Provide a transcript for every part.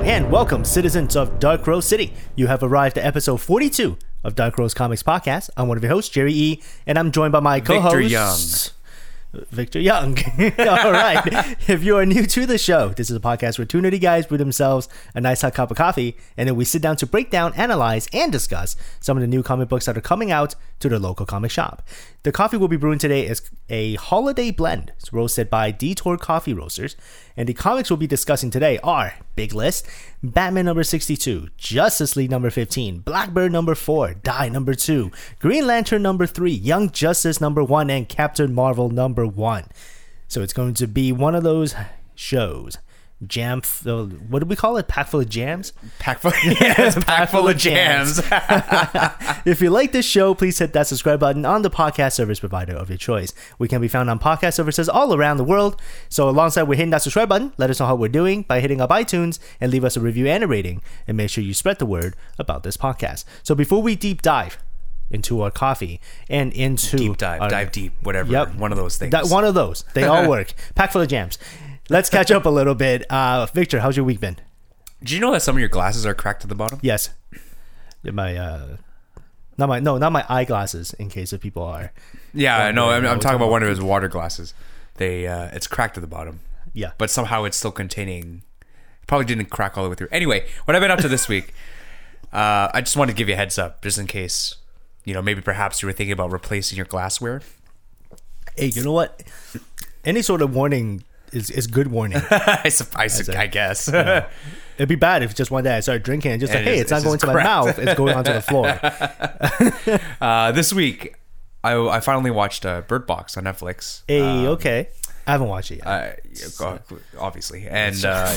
Hello and welcome, citizens of Dark Rose City. You have arrived at episode 42 of Dark Rose Comics Podcast. I'm one of your hosts, Jerry E, and I'm joined by my co-host Victor Young. Victor Young. All right. if you are new to the show, this is a podcast where two nerdy guys brew themselves a nice hot cup of coffee, and then we sit down to break down, analyze, and discuss some of the new comic books that are coming out to the local comic shop. The coffee we'll be brewing today is a holiday blend. It's roasted by Detour Coffee Roasters, and the comics we'll be discussing today are Big List, Batman number 62, Justice League number 15, Blackbird number 4, Die number 2, Green Lantern number 3, Young Justice number 1, and Captain Marvel number 1. So it's going to be one of those shows. Jam, f- what do we call it? Pack full of jams? Pack full, yes, pack full of jams. If you like this show, please hit that subscribe button on the podcast service provider of your choice. We can be found on podcast services all around the world. So, alongside with hitting that subscribe button, let us know how we're doing by hitting up iTunes and leave us a review and a rating. And make sure you spread the word about this podcast. So, before we deep dive into our coffee and into deep dive, our- dive deep, whatever. Yep. One of those things. that one of those, they all work. Pack full of jams. Let's catch up a little bit. Uh, Victor, how's your week been? Do you know that some of your glasses are cracked at the bottom? Yes, my uh, not my no, not my eyeglasses. In case if people are, Yeah, I know. I'm, I'm talking about one of his water glasses. They, uh, it's cracked at the bottom, yeah, but somehow it's still containing. Probably didn't crack all the way through. Anyway, what I've been up to this week, uh, I just wanted to give you a heads up, just in case, you know, maybe perhaps you were thinking about replacing your glassware. hey, you know what? Any sort of warning is, is good warning. I, sup- I, su- I guess. It'd be bad if just one day I started drinking and just like, And hey, it's- it's, not going to my mouth, it's going onto the floor. uh, this week, I, I finally watched uh, Bird Box on Netflix. Hey, okay. I haven't watched it yet. uh, obviously, and uh,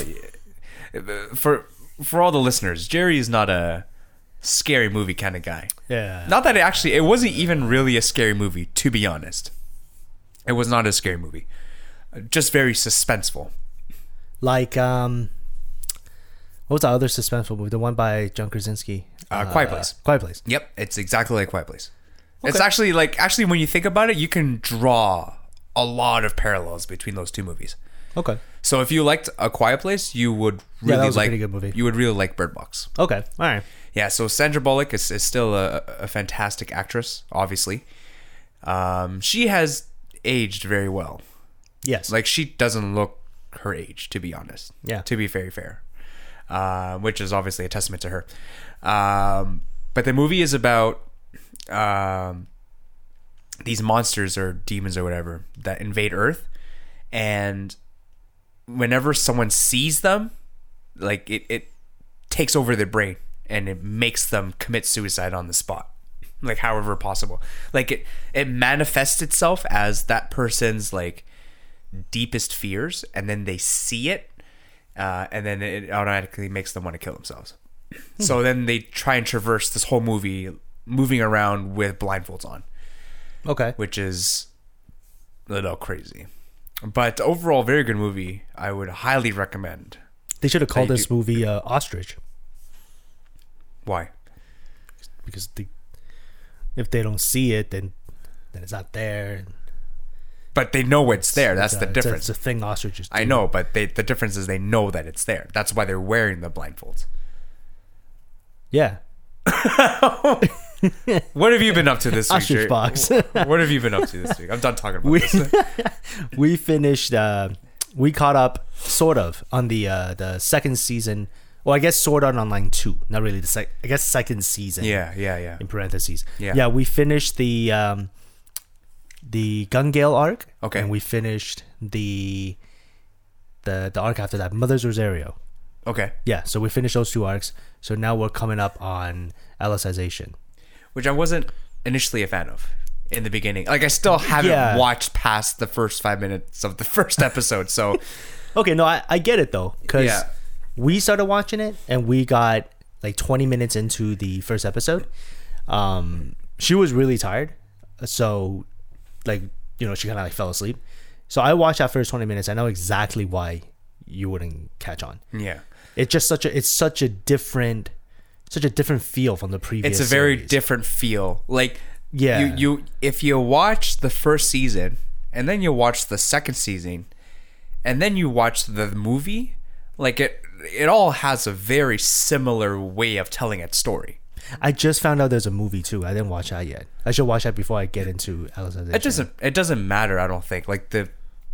for for all the listeners, Jerry is not a scary movie kind of guy. yeah. Not that it actually, it wasn't even really a scary movie, to be honest. It was not a scary movie, just very suspenseful. like, um, what was the other suspenseful movie? The one by John Krasinski? Uh, Quiet Place. Quiet Place. Yep, it's exactly like Quiet Place. It's actually like actually when you think about it, you can draw a lot of parallels between those two movies. Okay. So if you liked A Quiet Place, you would Yeah, really that was a like pretty good movie. you would really like Bird Box. Okay. All right. Yeah, so Sandra Bullock is, is still a, a fantastic actress, obviously. Um, she has aged very well. Yes. Like, she doesn't look her age, to be honest. Yeah. To be very fair. Uh, which is obviously a testament to her. Um, but the movie is about um, these monsters or demons or whatever that invade Earth. And whenever someone sees them, like, it, it takes over their brain and it makes them commit suicide on the spot like however possible like it it manifests itself as that person's like deepest fears and then they see it uh, and then it automatically makes them want to kill themselves. So then they try and traverse this whole movie moving around with blindfolds on. Okay. which is a little crazy. But overall very good movie. I would highly recommend. They should have called They this movie uh, Ostrich. Why? Because the, if they don't see it, then then it's not there. But they know it's there that's it's the a- it's a- difference It's a thing ostriches. I know, but they, the difference is they know that it's there. That's why they're wearing the blindfolds. Yeah. What have you been up to this week? Ostrich box. what have you been up to this week? I'm done talking about We- this. we finished. Uh, we caught up sort of on the uh, the second season. Well, I guess Sword Art Online two. Not really the sec. I guess second season. Yeah, yeah, yeah. In parentheses. Yeah. Yeah. We finished the um, the Gun Gale arc. Okay. And we finished the the the arc after that, Mother's Rosario. Okay. Yeah. So we finished those two arcs. So now we're coming up on Alicization. Which I wasn't initially a fan of in the beginning. Like I still haven't Yeah. watched past the first five minutes of the first episode. So Okay, no, I, I get it though, because Yeah. we started watching it and we got like 20 minutes into the first episode. Um, she was really tired, so like you know she kind of like fell asleep. So I watched that first 20 minutes. I know exactly why you wouldn't catch on. yeah. It's just such a it's such a different such a different feel from the previous. It's a very series. different feel. Like Yeah. you, you if you watch the first season and then you watch the second season and then you watch the movie, like it it all has a very similar way of telling its story. I just found out there's a movie too. I didn't watch that yet. I should watch that before I get into Alexander. It doesn't it doesn't matter. I don't think like the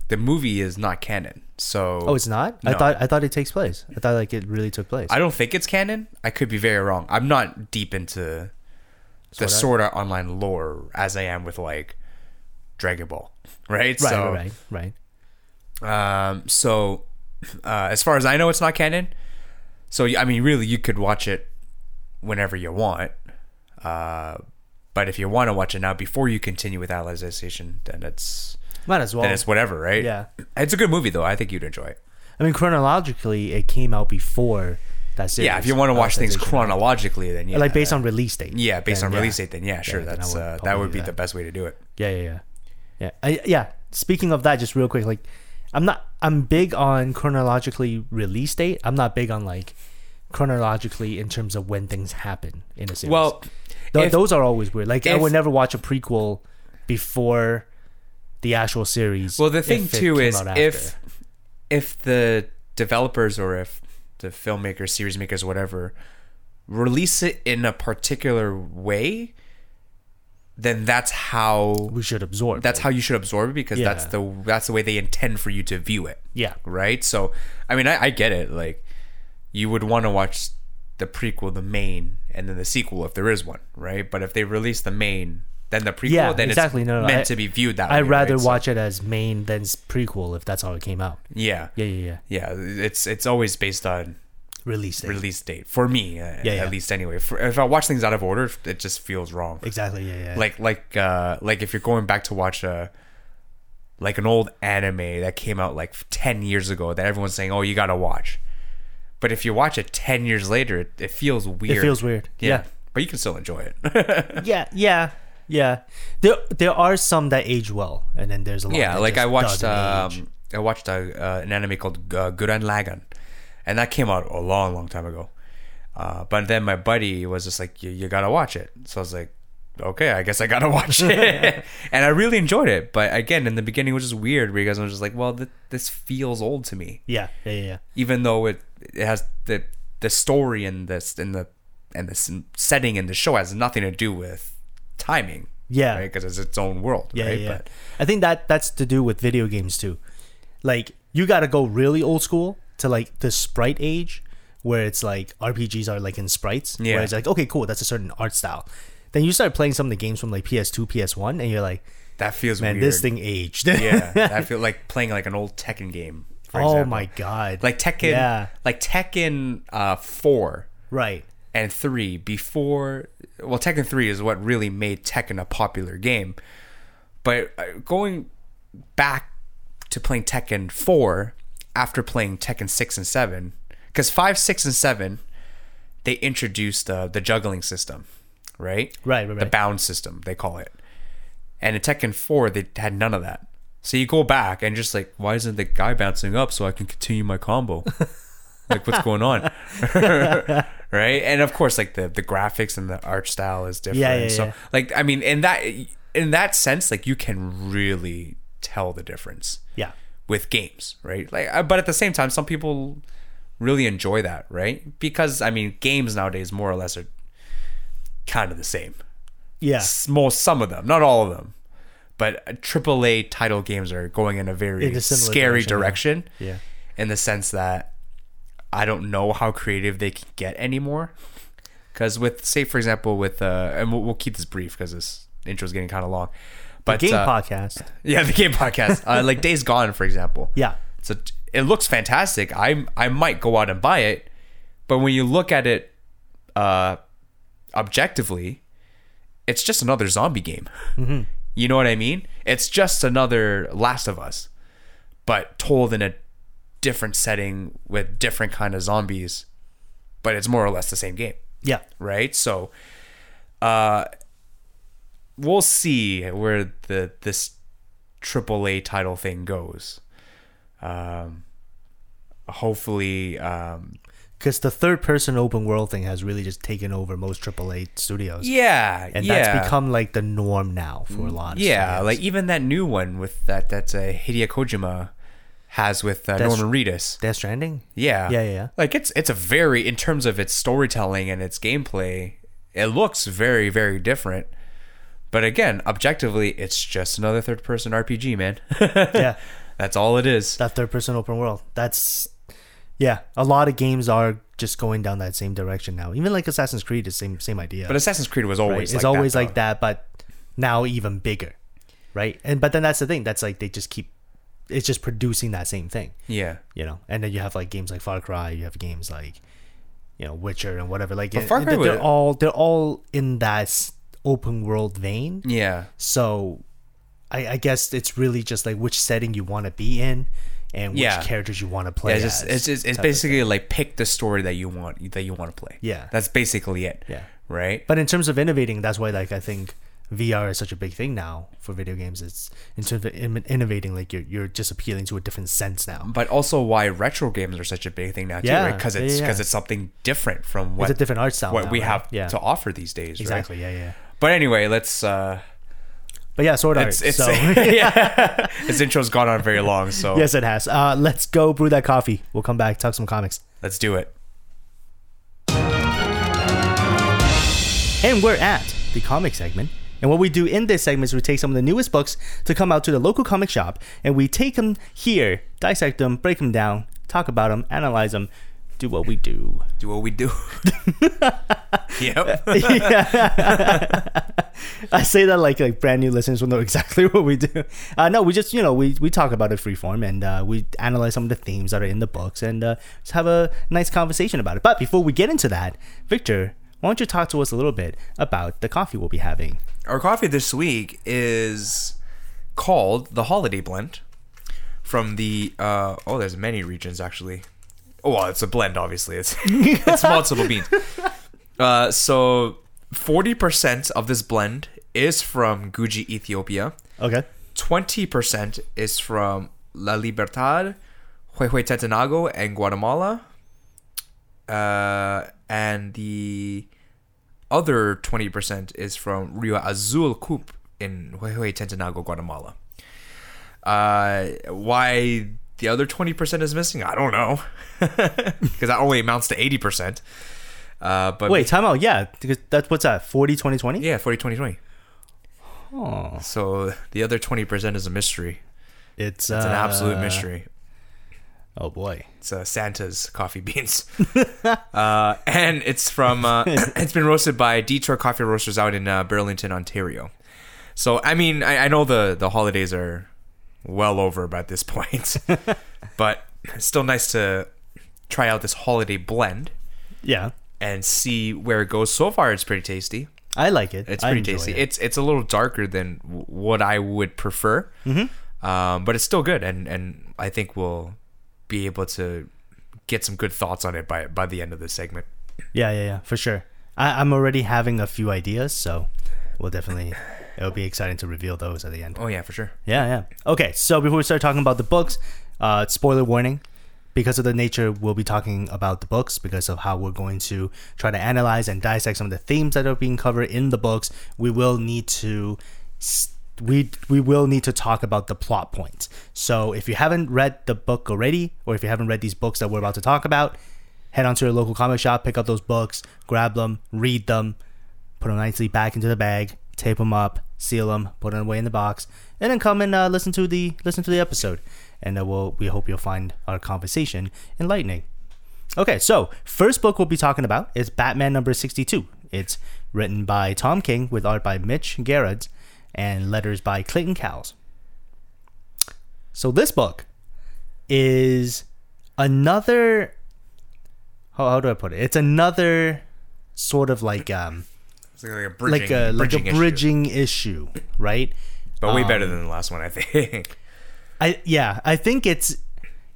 the movie is not canon. So Oh, it's not. I thought I thought it takes place. I thought like it really took place. I don't think it's canon. I could be very wrong. I'm not deep into the sort of Online lore as I am with like Dragon Ball, right? right, so, right, right, right. Um, so uh, as far as I know, it's not canon. So I mean, really, you could watch it whenever you want. Uh, but if you want to watch it now before you continue with Alicization, then it's Might as well. then it's whatever, right? Yeah. it's a good movie though. I think you'd enjoy it. I mean, chronologically, it came out before that series. Yeah, if you want to watch things chronologically, then yeah, like based on release date. yeah, based then on yeah. release date, then yeah, sure, Yeah, that's would uh, that would be that. the best way to do it. Yeah, yeah, yeah, yeah. I, yeah. Speaking of that, just real quick, like I'm not. I'm big on chronologically release date. I'm not big on like chronologically in terms of when things happen in a series. Well, Th- if- those are always weird. Like I would never watch a prequel before the actual series. Well, the thing too is if if the developers or if the filmmakers, series makers, whatever, release it in a particular way, then that's how we should absorb. that's it. how you should absorb it because that's the that's the way they intend for you to view it, yeah. right? So, I mean, I, I get it. Like, you would want to watch the prequel, the main, and then the sequel if there is one, right? But if they release the main, then the prequel, Yeah, then exactly. it's No, no, meant I- to be viewed that way. I'd rather right? So- watch it as main than prequel if that's how it came out. yeah, Yeah, yeah, yeah. yeah it's it's always based on Release date. release date for me uh, Yeah, yeah. at least anyway for, if i watch things out of order it just feels wrong Exactly. Yeah, yeah. like like uh like if you're going back to watch a like an old anime that came out like 10 years ago that everyone's saying oh you gotta watch but if you watch it 10 years later it, it feels weird it feels weird. yeah. Yeah. but you can still enjoy it Yeah, yeah, yeah. There, there are some that age well, and then there's a lot. yeah like i watched um i watched a, uh, an anime called uh, Gurren Lagann and that came out a long long time ago uh, but then my buddy was just like you, you gotta watch it so i was like okay i guess i gotta watch it and i really enjoyed it but again in the beginning it was just weird because i was just like well th- this feels old to me Yeah, yeah, yeah, yeah. even though it it has the the story and this and the and the setting in the show has nothing to do with timing Yeah. right because it's its own world Yeah, right yeah, yeah. but I think that that's to do with video games too. Like you got to go really old school to like the sprite age, where it's like RPGs are like in sprites. Yeah. Where it's like okay, cool, that's a certain art style. Then you start playing some of the games from like PS2, PS1, and you're like, that feels man, weird this thing aged. yeah, I feel like playing like an old Tekken game. For oh example. my god. Like Tekken, Yeah. like Tekken uh, four right. and three before. Well, Tekken three is what really made Tekken a popular game. But uh, going back to playing Tekken four after playing Tekken six and seven, because five, six, and seven, they introduced uh, the juggling system, right? Right, right, The bound system they call it. And in Tekken 4, they had none of that. So you go back and just like, why isn't the guy bouncing up so I can continue my combo? like, what's going on? right? And of course, like the the graphics and the art style is different. Yeah, yeah, so, yeah. like, I mean, in that in that sense, like you can really tell the difference Yeah. with games, right? Like, uh, but at the same time, some people really enjoy that, right? Because I mean, games nowadays more or less are kind of the same. Yeah. Most some of them, not all of them, but uh, AAA title games are going in a very In a scary direction, direction. Yeah. In the sense that I don't know how creative they can get anymore. Because with, say, for example, with uh, and we'll, we'll keep this brief because this intro is getting kind of long. But Game uh, podcast. yeah, the game podcast, uh, like Days Gone, for example. Yeah. So it looks fantastic. I I might go out and buy it, but when you look at it uh, objectively, it's just another zombie game. You know what I mean? It's just another Last of Us, but told in a different setting with different kind of zombies. But it's more or less the same game Yeah. right? So, uh, we'll see where the this AAA title thing goes. Um, hopefully, um, Because the third person open world thing has really just taken over most AAA studios. yeah, And yeah, that's become like the norm now for a lot of yeah, studios. like even that new one with that that's a Hideo Kojima has with uh, Death- Norman Reedus. Death Stranding. Yeah. Yeah, yeah, yeah. Like it's it's a very in terms of its storytelling and its gameplay, it looks very very different. But again, objectively, it's just another third person RPG, man. Yeah, That's all it is. that third person open world. That's yeah. A lot of games are just going down that same direction now. Even like Assassin's Creed is the same same idea. But Assassin's Creed was always right? always it's like always that, like that, but now even bigger, right? And but then that's the thing. That's like they just keep. It's just producing that same thing. Yeah. you know and then you have like games like far cry you have games like you know witcher and whatever like But it- Far Cry they're, would- all they're all in that open world vein Yeah. so I, I guess it's really just like which setting you want to be in and which Yeah. characters you want to play Yeah, it's just, it's just, it's basically like pick the story that you want that you want to play. Yeah. That's basically it. Yeah. Right? but in terms of innovating that's why like i think vr is such a big thing now for video games it's in terms of in- innovating like you're, you're just appealing to a different sense now but also why retro games are such a big thing now too, Yeah, right? Because it's because yeah. it's something different from what it's a different art style what now, we right? have yeah to offer these days. exactly Right? yeah yeah But anyway, let's. uh but yeah sword art It's it's so yeah. This intro's gone on very long, so Yes, it has. Uh, let's go brew that coffee. We'll come back, talk some comics. let's do it. And we're at the comic segment. And what we do in this segment is we take some of the newest books to come out to the local comic shop and we take them here, dissect them, break them down, talk about them, analyze them, do what we do. Do what we do. yep. I say that like like brand new listeners will know exactly what we do. Uh, no, we just you know we, we talk about it freeform and uh, we analyze some of the themes that are in the books and uh, just have a nice conversation about it. But before we get into that, Victor, why don't you talk to us a little bit about the coffee we'll be having? Our coffee this week is called the Holiday Blend from the uh oh there's many regions actually. Oh well, it's a blend obviously. It's it's multiple beans. Uh so 40% of this blend is from Guji, Ethiopia. Okay. 20% is from La Libertad, Huehuetenango, and Guatemala. Uh, and the other 20% is from Rio Azul Coupe in Huehuetenango, Guatemala. Uh, why the other 20% is missing, I don't know. Because that only amounts to 80%. Uh, but Wait, time out. Yeah, because that's what's that? 40, 20, 20? yeah, 40 20 20. Oh, So the other 20% is a mystery. it's, It's an absolute uh, mystery. Oh boy. It's uh, Santa's coffee beans, uh, and it's from. Uh, it's been roasted by Detour Coffee Roasters out in uh, Burlington, Ontario. So I mean, I, I know the the holidays are well over by this point, but it's still nice to try out this holiday blend Yeah, and see where it goes. So far, it's pretty tasty. I like it. It's pretty tasty. It. It's it's a little darker than w- what I would prefer, mm-hmm. um, but it's still good, and and I think we'll be able to get some good thoughts on it by by the end of this segment. Yeah, yeah, yeah, for sure. I, I'm already having a few ideas, so we'll definitely. It'll be exciting to reveal those at the end. Oh yeah, for sure. Yeah, yeah. Okay, so before we start talking about the books, uh, spoiler warning. Because of the nature, we'll be talking about the books because of how we're going to try to analyze and dissect some of the themes that are being covered in the books. We will need to we we will need to talk about the plot points. So if you haven't read the book already, or if you haven't read these books that we're about to talk about, head on to your local comic shop, pick up those books, grab them, read them, put them nicely back into the bag, tape them up, seal them, put them away in the box, and then come and uh, listen to the listen to the episode. And uh, we'll, we hope you'll find our conversation enlightening. Okay, so first book we'll be talking about is Batman number 62. It's written by Tom King with art by Mitch Gerads and letters by Clayton Cowles. So this book is another how, how do I put it? It's another sort of like um like a bridging, like a like a bridging issue. issue, right? but way um, better than the last one, I think. I yeah, I think it's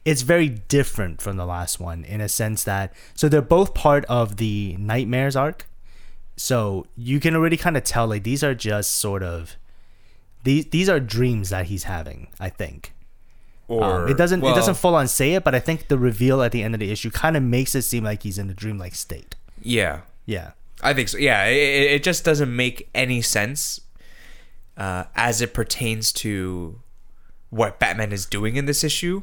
it's very different from the last one in a sense that so they're both part of the nightmares arc. So you can already kind of tell like these are just sort of these these are dreams that he's having, I think. or Um, it doesn't well, it doesn't full on say it, but I think the reveal at the end of the issue kind of makes it seem like he's in a dreamlike state. Yeah, Yeah. I think so. Yeah, it, it it just doesn't make any sense uh, as it pertains to what Batman is doing in this issue,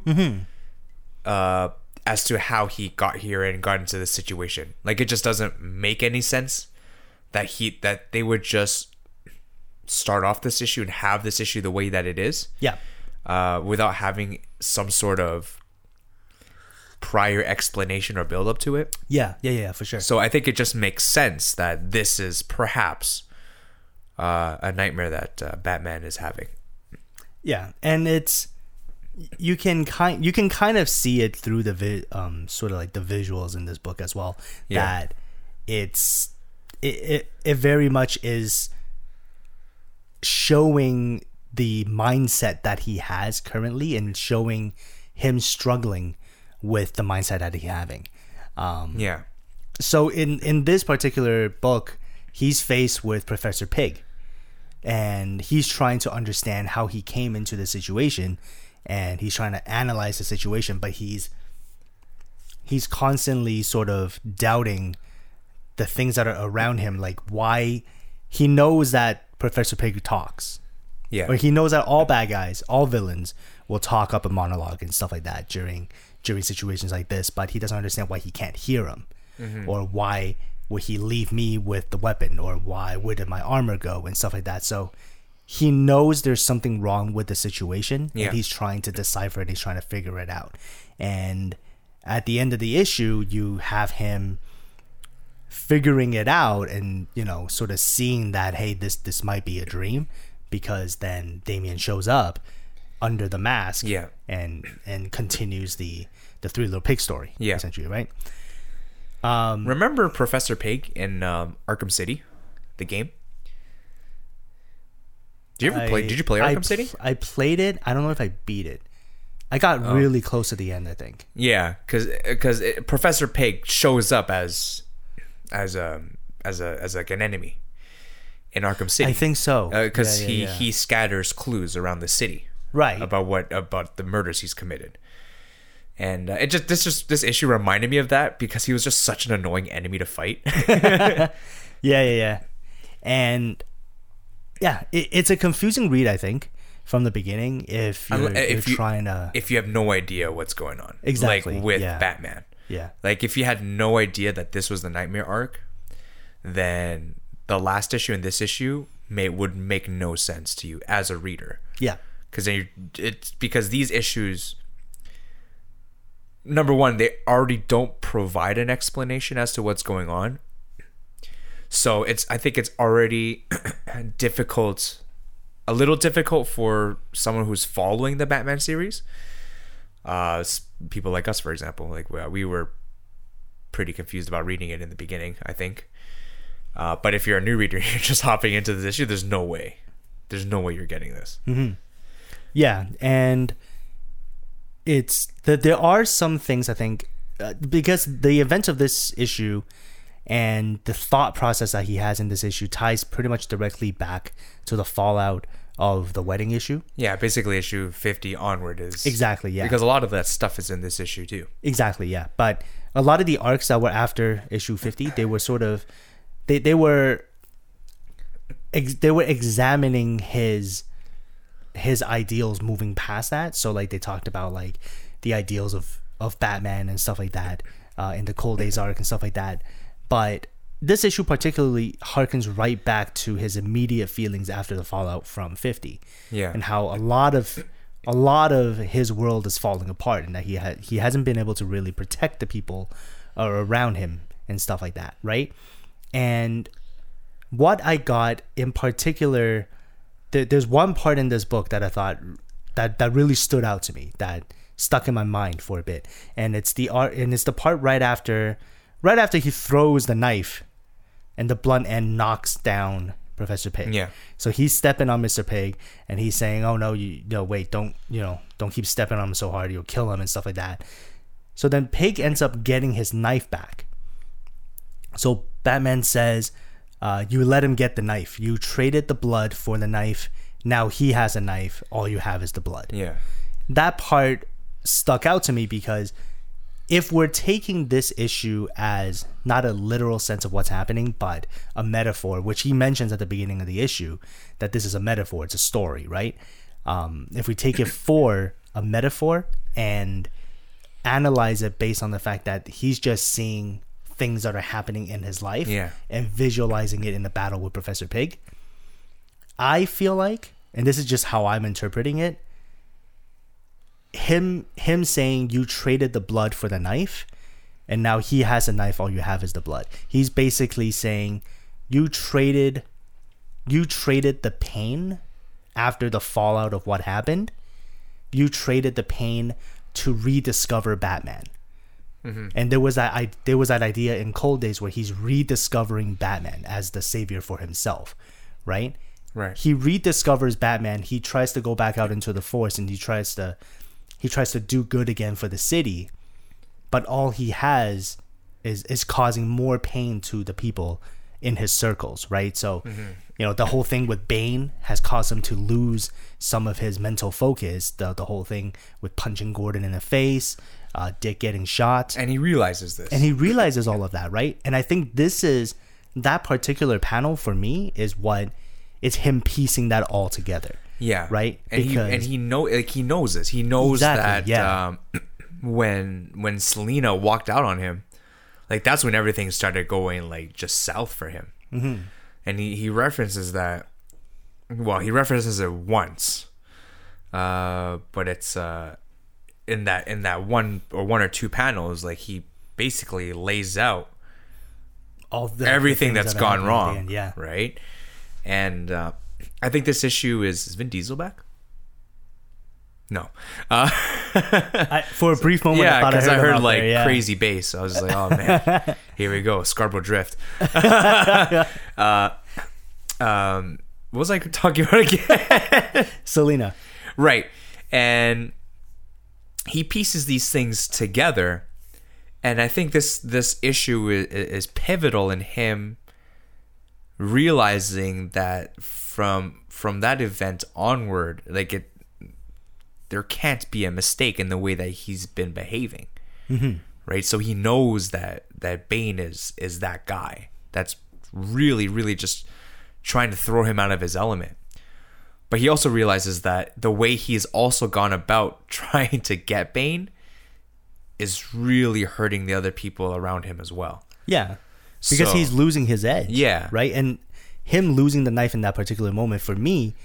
uh, as to how he got here and got into this situation. Like it just doesn't make any sense that he that they would just start off this issue and have this issue the way that it is Yeah. uh, without having some sort of prior explanation or build up to it. Yeah. Yeah. Yeah. For sure. So I think it just makes sense that this is perhaps uh, a nightmare that uh, Batman is having. Yeah, and it's you can kind you can kind of see it through the vi- um sort of like the visuals in this book as well Yeah. that it's it, it it very much is showing the mindset that he has currently and showing him struggling with the mindset that he's having. Um, Yeah. so in in this particular book he's faced with professor pig and he's trying to understand how he came into the situation and he's trying to analyze the situation but he's he's constantly sort of doubting the things that are around him like why he knows that professor pig talks Yeah. or he knows that all bad guys, all villains will talk up a monologue and stuff like that during during situations like this, but he doesn't understand why he can't hear him. Mm-hmm. Or why would he leave me with the weapon or why where did my armor go and stuff like that. So he knows there's something wrong with the situation Yeah. and he's trying to decipher it, he's trying to figure it out. And at the end of the issue, you have him figuring it out and you know sort of seeing that hey this this might be a dream because then Damian shows up under the mask Yeah. and and continues the the three little pig story Yeah. essentially right um Remember Professor Pig in um, Arkham City, the game? Did you ever play? Did you play I Arkham City? I played it I don't know if I beat it I got Oh. really close to the end I think Yeah, because because Professor Pig shows up as as a as a as like an enemy in Arkham City. I think so because Yeah, yeah, he yeah. he scatters clues around the city right about what about the murders he's committed. And uh, it just this just this issue reminded me of that because he was just such an annoying enemy to fight. Yeah, yeah, yeah. And yeah, it, it's a confusing read, I think, from the beginning. If you're, if you're you- trying to, if you have no idea what's going on, Exactly, like with yeah. Batman. yeah, Like if you had no idea that this was the Nightmare arc, then the last issue and this issue may would make no sense to you as a reader. yeah, because it's because these issues number one they already don't provide an explanation as to what's going on. So it's i think it's already difficult a little difficult for someone who's following the batman series. Uh people like us for example like we, we were pretty confused about reading it in the beginning i think. Uh, but if you're a new reader you're just hopping into this issue there's no way. There's no way you're getting this. Yeah, and it's that there are some things I think uh, because the events of this issue and the thought process that he has in this issue ties pretty much directly back to the fallout of the wedding issue. Yeah, basically issue 50 onward is Exactly, yeah. Because a lot of that stuff is in this issue too. Exactly, yeah. But a lot of the arcs that were after issue 50, they were sort of they they were ex- they were examining his his ideals moving past that. So like they talked about like the ideals of of Batman and stuff like that uh, in the Cold Days arc and stuff like that. But this issue particularly harkens right back to his immediate feelings after the fallout from 50 Yeah. and how a lot of a lot of his world is falling apart and that he had he hasn't been able to really protect the people uh, around him and stuff like that right and what i got in particular there, there's one part in this book that i thought that that really stood out to me that stuck in my mind for a bit and it's the art and it's the part right after right after he throws the knife and the blunt end knocks down Professor Pig. Yeah. So he's stepping on Mr. Pig and he's saying, "Oh no, you no wait, don't you know, don't keep stepping on him so hard, you'll kill him and stuff like that." So then Pig ends up getting his knife back. So Batman says, uh, "You let him get the knife. You traded the blood for the knife. Now he has a knife. All you have is the blood." Yeah. that part stuck out to me because if we're taking this issue as not a literal sense of what's happening, but a metaphor, which he mentions at the beginning of the issue, that this is a metaphor, it's a story, right? um, if we take it for a metaphor and analyze it based on the fact that he's just seeing things that are happening in his life Yeah. and visualizing it in the battle with Professor Pig. I feel like, and this is just how I'm interpreting it, him him saying you traded the blood for the knife and now he has a knife all you have is the blood. He's basically saying you traded you traded the pain after the fallout of what happened. You traded the pain to rediscover Batman. Mm-hmm. And there was that I there was that idea in Cold Days where he's rediscovering Batman as the savior for himself, right? Right. He rediscovers Batman. He tries to go back out into the force and he tries to he tries to do good again for the city. But all he has is is causing more pain to the people in his circles, right? So, mm-hmm. you know, the whole thing with Bane has caused him to lose some of his mental focus. The the whole thing with punching Gordon in the face, uh, Dick getting shot and he realizes this. and he realizes all of that right and i think this is that particular panel for me is what it's him piecing that all together yeah. right? And he and Because- he know like he knows this. He knows Exactly, that yeah. um, when when Selina walked out on him, like that's when everything started going like just south for him. Mm-hmm. And he he references that. Well, he references it once, uh, but it's uh, in that in that one or one or two panels, like he basically lays out all the everything that's that gone happened at the wrong. end, yeah Right. And uh, I think this issue is, is Vin Diesel back? No. Uh, I, for a brief moment yeah, because i I heard, him heard out like there, yeah. crazy bass. I was just like, oh man, here we go, Scarborough Drift. uh, um, what was I talking about again? selina Right. And he pieces these things together. And I think this this issue is, is pivotal in him realizing that from from that event onward, like it, there can't be a mistake in the way that he's been behaving, mm-hmm. right? So he knows that that Bane is is that guy that's really really just trying to throw him out of his element. But he also realizes that the way he's also gone about trying to get Bane is really hurting the other people around him as well. yeah because So- he's losing his edge Yeah. right and him losing the knife in that particular moment for me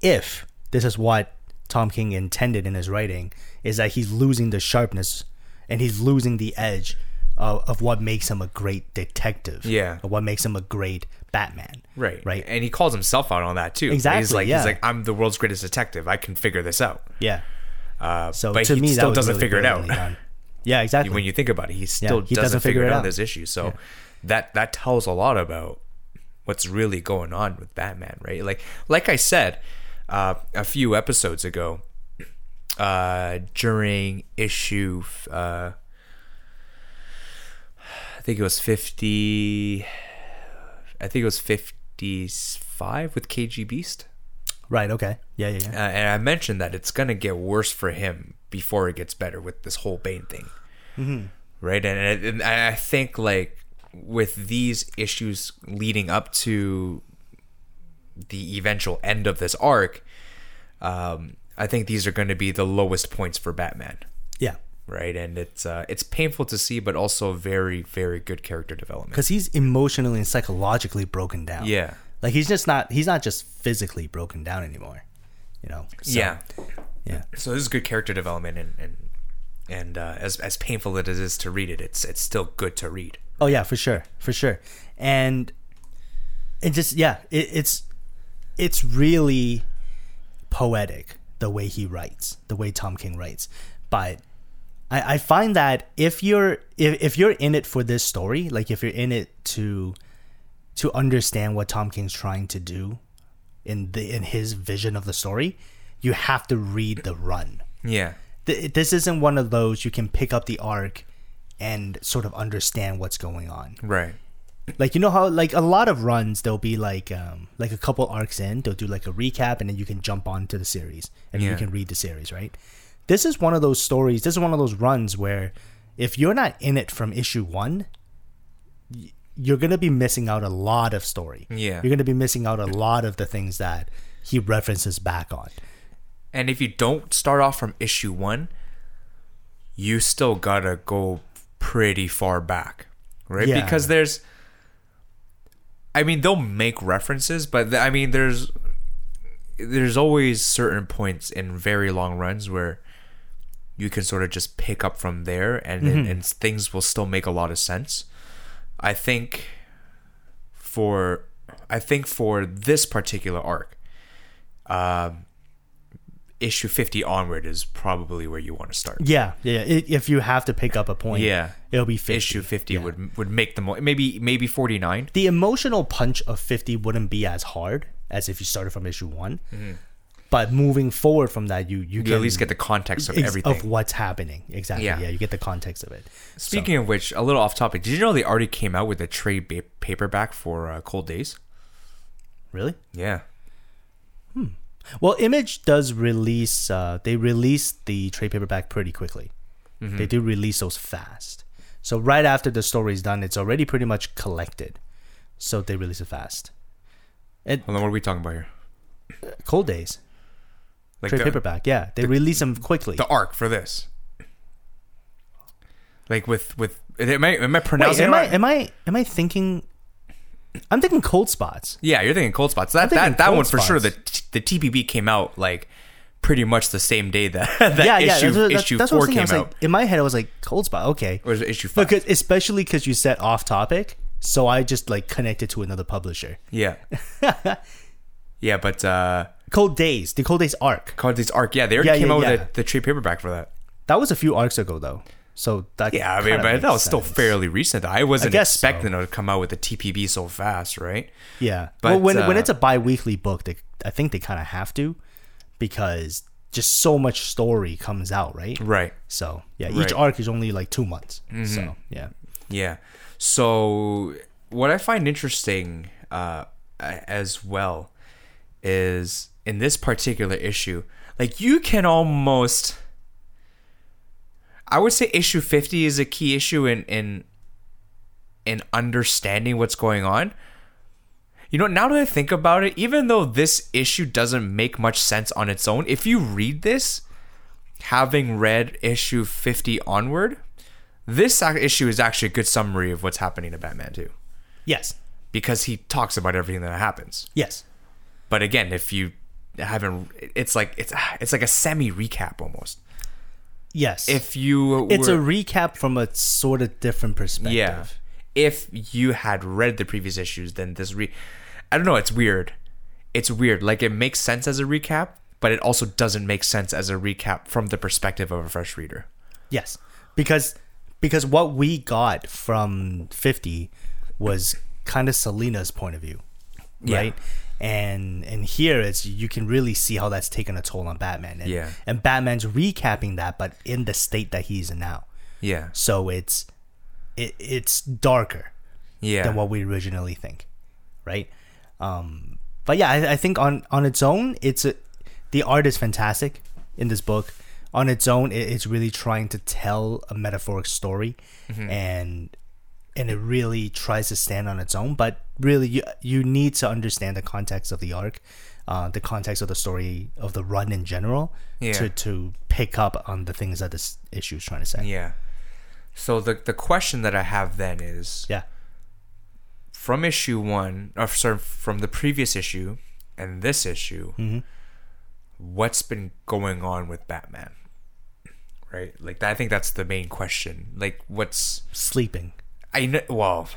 if this is what tom king intended in his writing is that he's losing the sharpness and he's losing the edge of, of what makes him a great detective Yeah. of what makes him a great batman Right. right And he calls himself out on that too. Exactly, He's like yeah. he's like I'm the world's greatest detective. I can figure this out. yeah Uh, so but to he me still doesn't really figure it out. yeah exactly when you think about it, he still he doesn't, doesn't figure, it out out. this issue. So that that tells a lot about what's really going on with Batman, right? Like like I said uh, a few episodes ago, uh, during issue, uh, think it was fifty. I think it was fifty-five with KG Beast. right okay yeah yeah Uh, and I mentioned that it's gonna get worse for him before it gets better with this whole Bane thing, Mm-hmm. right? And, and I think like with these issues leading up to the eventual end of this arc, um, I think these are going to be the lowest points for Batman, yeah right? And it's uh, it's painful to see, but also very very good character development. because he's emotionally and psychologically broken down Yeah, like he's just not he's not just physically broken down anymore you know So, yeah. yeah So this is good character development, and and and uh, as as painful as it is to read it, it's it's still good to read. Oh yeah, for sure, for sure, and it just yeah, it, it's it's really poetic the way he writes, the way Tom King writes. But I, I find that if you're if, if you're in it for this story, like if you're in it to to understand what Tom King's trying to do in the in his vision of the story, you have to read the run Yeah, th- this isn't one of those you can pick up the arc and sort of understand what's going on. right. Like you know how like a lot of runs there'll be like um like a couple arcs in, they'll do like a recap and then you can jump onto the series and you can read the series, right? This is one of those stories, this is one of those runs where if you're not in it from issue 1, you're going to be missing out a lot of story. Yeah. You're going to be missing out a lot of the things that he references back on. And if you don't start off from issue one, you still gotta go pretty far back, right? Yeah. Because there's, I mean, they'll make references, but th- I mean, there's, there's always certain points in very long runs where you can sort of just pick up from there, and and, and things will still make a lot of sense. I think for I think for this particular arc, um, issue fifty onward is probably where you want to start. Yeah, yeah. if you have to pick up a point, Yeah. it'll be 50. Issue fifty Yeah. would would make the mo- maybe maybe forty nine. the emotional punch of 50 wouldn't be as hard as if you started from issue one. But moving forward from that, you you, You can at least get the context of ex- everything. of what's happening. Exactly. Yeah. Yeah. you get the context of it. Speaking of which, a little off topic. Did you know they already came out with a trade ba- paperback for uh, Cold Days? Really? Yeah. Hmm. Well, Image does release. Uh, they release the trade paperback pretty quickly. Mm-hmm. They do release those fast. So right after the story is done, it's already pretty much collected. So they release it fast. Hold on, what are we talking about here? Cold Days Like trade the, paperback. Yeah, they release them quickly. the arc for this. Like with with am I am I Wait, am it I right? am I am I thinking? I'm thinking Cold Spots. Yeah, you're thinking cold spots. That that that one for sure. The the TPB came out like pretty much the same day that that yeah, yeah. issue that's issue that's four came out. like, in my head, I was like, Cold Spot. Okay, or it issue five? because especially because you said off topic, so I just like connected to another publisher. yeah, yeah. But uh, Cold Days, the Cold Days arc. Cold Days arc. Yeah, they already Yeah, came yeah, out yeah. with the, the trade paperback for that. That was a few arcs ago, though. So that Yeah, I mean, kinda but makes that was still sense. fairly recent. I wasn't guess so. expecting them to come out with the TPB so fast, right? Yeah, But, well, when when uh, it's a bi-weekly book, they, I think they kind of have to, because just so much story comes out, right? Right. So yeah, each Right. Mm-hmm. arc is only like two months. So yeah, Yeah. So what I find interesting uh, as well is in this particular issue, like you can almost, I would say issue fifty is a key issue in in in understanding what's going on. You know, now that I think about it, even though this issue doesn't make much sense on its own, if you read this, having read issue 50 onward, this issue is actually a good summary of what's happening to Batman 2 yes, because he talks about everything that happens. yes, But again, if you haven't it's like it's it's like a semi recap almost. yes. If you it's a recap from a sort of different perspective. yeah. If you had read the previous issues, then this re I don't know, it's weird. It's weird. Like it makes sense as a recap, but it also doesn't make sense as a recap from the perspective of a fresh reader. Yes, because because what we got from Fifty was kind of Selina's point of view, Yeah. And and here it's you can really see how that's taken a toll on Batman. And, Yeah. and Batman's recapping that, but in the state that he's in now. Yeah. So it's it, it's darker Yeah. than what we originally think, right? Um, but yeah, I, I think on on its own, it's a the art is fantastic in this book. On its own, it, it's really trying to tell a metaphoric story, and and it really tries to stand on its own. But really, you you need to understand the context of the arc, uh, the context of the story of the run in general, Yeah. to to pick up on the things that this issue is trying to say. Yeah. So the the question that I have then is yeah. from issue one, or sorry, from the previous issue and this issue, Mm-hmm. what's been going on with Batman? Right, like I think that's the main question. Like, what's sleeping. I know? Well,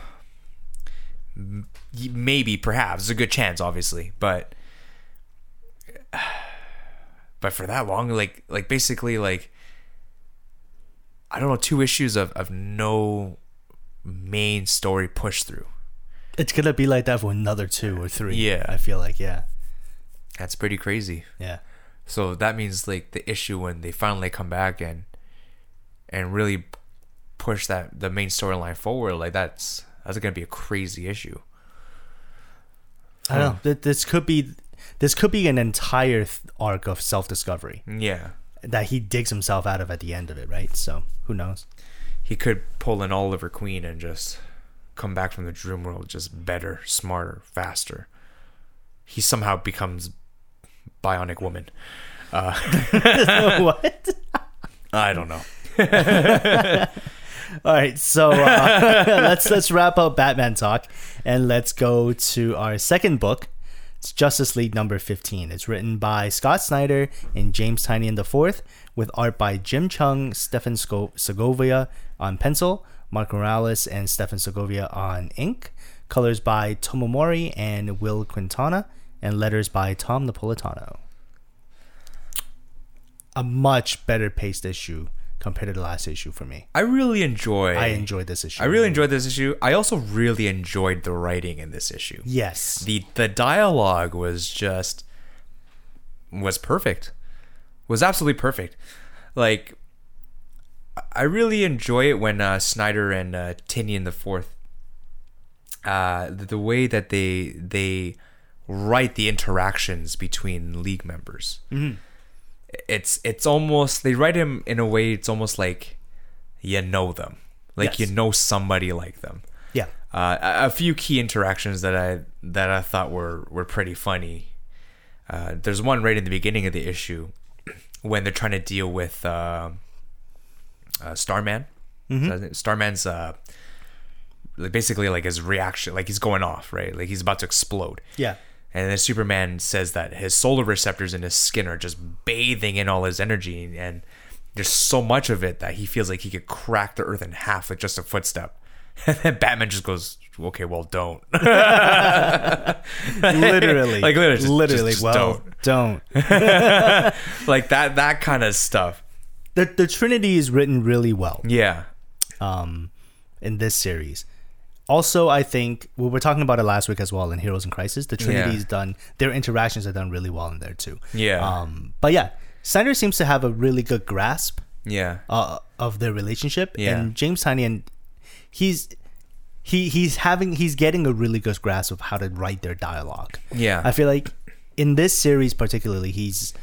maybe, perhaps, there's a good chance, obviously, but but for that long, like, like basically, like I don't know, two issues of of no main story push through. It's gonna be like that for another two or three. Yeah. I feel like yeah, That's pretty crazy. yeah, So that means like the issue when they finally come back and and really push that the main storyline forward, like that's that's gonna be a crazy issue. I don't know. Hmm. Th- This could be this could be an entire th- arc of self discovery Yeah, that he digs himself out of at the end of it, right? So who knows? he could pull an Oliver Queen and just come back from the dream world just better, smarter, faster. He somehow becomes Bionic Woman. Uh, what? I don't know. All right, so uh, let's let's wrap up Batman talk and let's go to our second book. It's Justice League number 15. It's written by Scott Snyder and James Tynion IV, with art by Jim Cheung, Stefan Segovia on pencil, Mark Morales and Stefan Segovia on ink, colors by Tomeu Morey and Will Quintana, and letters by Tom Napolitano. A much better paced issue compared to the last issue for me. I really enjoy. I enjoyed this issue. I really enjoyed this issue. I also really enjoyed the writing in this issue. Yes. the The dialogue was just was perfect. Was absolutely perfect. Like I really enjoy it when uh, Snyder and uh, Tynion the Fourth, uh, the, the way that they they write the interactions between league members. It's it's almost they write him in a way. It's almost like you know them, like Yes. you know somebody like them Yeah. uh, a a few key interactions that I that I thought were were pretty funny. Uh, there's one right in the beginning of the issue when they're trying to deal with uh, uh, Starman. So Starman's uh, like basically like his reaction, like he's going off, right? Like he's about to explode. Yeah. And then Superman says that his solar receptors in his skin are just bathing in all his energy, and there's so much of it that he feels like he could crack the earth in half with just a footstep. And then Batman just goes, "Okay, well, don't." literally, Like, literally, just- literally. just- just well, don't. like that, that kind of stuff. The the Trinity is written really well Yeah, um, in this series. Also, I think we were talking about it last week as well in Heroes in Crisis. The Trinity's Yeah. done; their interactions are done really well in there too. Yeah. Um, but yeah, Snyder seems to have a really good grasp yeah, uh, of their relationship, Yeah. and James Tynion, he's he he's having he's getting a really good grasp of how to write their dialogue. Yeah. I feel like in this series particularly, he's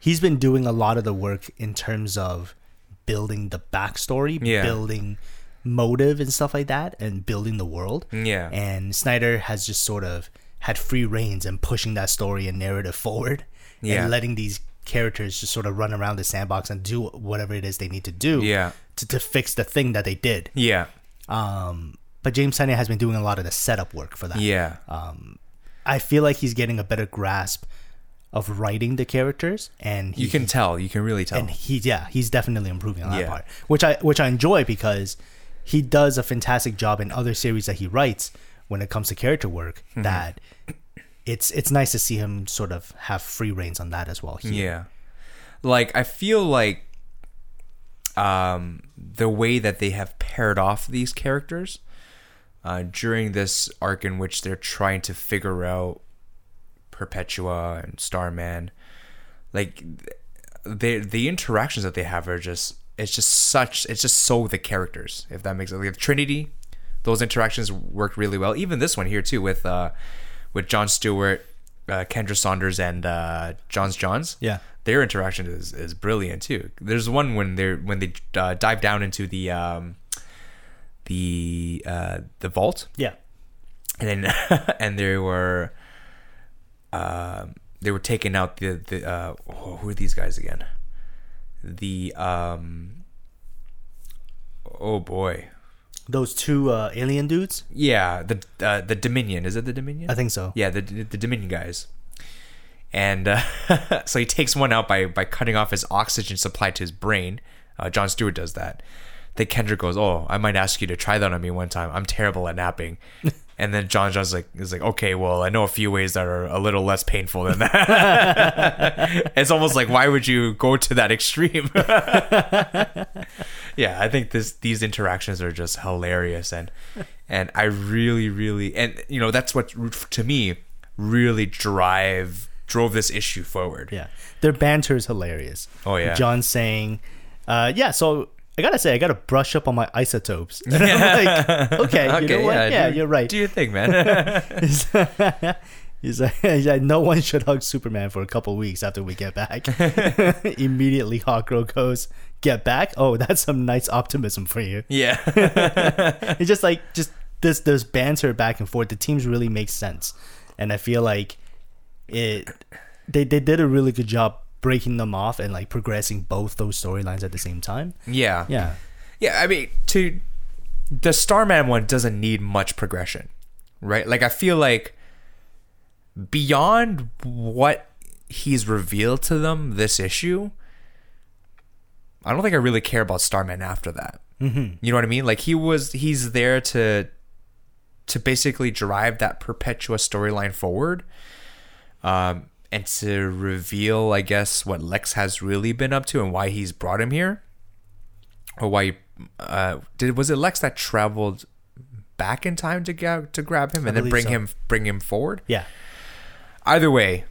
he's been doing a lot of the work in terms of building the backstory, Yeah. building motive and stuff like that, and building the world. Yeah. And Snyder has just sort of had free reins and pushing that story and narrative forward, Yeah. and letting these characters just sort of run around the sandbox and do whatever it is they need to do Yeah. to, to fix the thing that they did. yeah, Um, but James Tynion has been doing a lot of the setup work for that. yeah, Um, I feel like he's getting a better grasp of writing the characters, and he, you can tell. You can really tell. and he yeah he's definitely improving on that Yeah. part, which I which I enjoy because he does a fantastic job in other series that he writes when it comes to character work. Mm-hmm. That it's it's nice to see him sort of have free reigns on that as well. here. Yeah. Like I feel like um the way that they have paired off these characters uh during this arc in which they're trying to figure out Perpetua and Starman like they the interactions that they have are just it's just such it's just so the characters if that makes sense like Trinity those interactions worked really well even this one here too with uh with John Stewart uh, Kendra Saunders and uh J'onn J'onzz Yeah. their interaction is, is brilliant too. There's one when they're when they uh, dive down into the um, the uh, the vault, yeah, and then and they were um they were taking out the the uh, oh, who are these guys again? The um oh boy those two uh, alien dudes. yeah the uh, the Dominion is it the Dominion? I think so. Yeah, the the Dominion guys. And uh, so he takes one out by by cutting off his oxygen supply to his brain. Uh, John Stewart does that. Then Kendrick goes, "Oh, I might ask you to try that on me one time. I'm terrible at napping." and then John John's like, "Is like, okay, well, I know a few ways that are a little less painful than that." it's almost like, why would you go to that extreme? yeah, I think this these interactions are just hilarious, and and I really, really, and you know, that's what to me really drive drove this issue forward. Yeah, their banter is hilarious. Oh, yeah. John saying, uh, "Yeah, so I gotta say, I gotta brush up on my isotopes." And I'm like, "Okay, you know what? Yeah, do- you're right." Do your thing, man. He's like, he's like, no one should hug Superman for a couple weeks after we get back. Immediately, Hawkgirl goes, "Get back? Oh, that's some nice optimism for you." yeah, It's just like just this this banter back and forth. The teams really make sense, and I feel like it. They they did a really good job breaking them off and like progressing both those storylines at the same time. Yeah. Yeah. Yeah, I mean, to the Starman one doesn't need much progression, right? Like I feel like beyond what he's revealed to them this issue, I don't think I really care about Starman after that. Mm-hmm. You know what I mean? Like he was, he's there to to basically drive that Perpetua storyline forward, um, and to reveal, I guess, what Lex has really been up to and why he's brought him here, or why he, uh, did was it Lex that traveled back in time to ga- to grab him and then bring so. him bring him forward? Yeah. either way,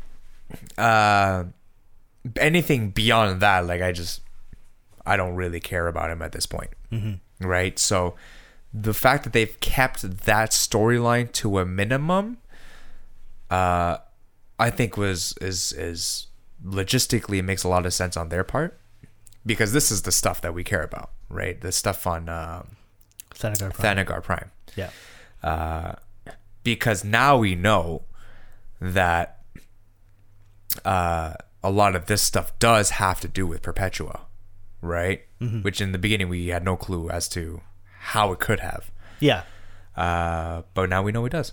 uh, anything beyond that, like I just, I don't really care about him at this point, mm-hmm. right? So, the fact that they've kept that storyline to a minimum, uh, I think was is is logistically it makes a lot of sense on their part because this is the stuff that we care about, right? The stuff on um Thanagar Prime. Thanagar Prime yeah. uh, because now we know that uh, a lot of this stuff does have to do with Perpetua, right? Which in the beginning we had no clue as to how it could have, Yeah. uh, but now we know it does.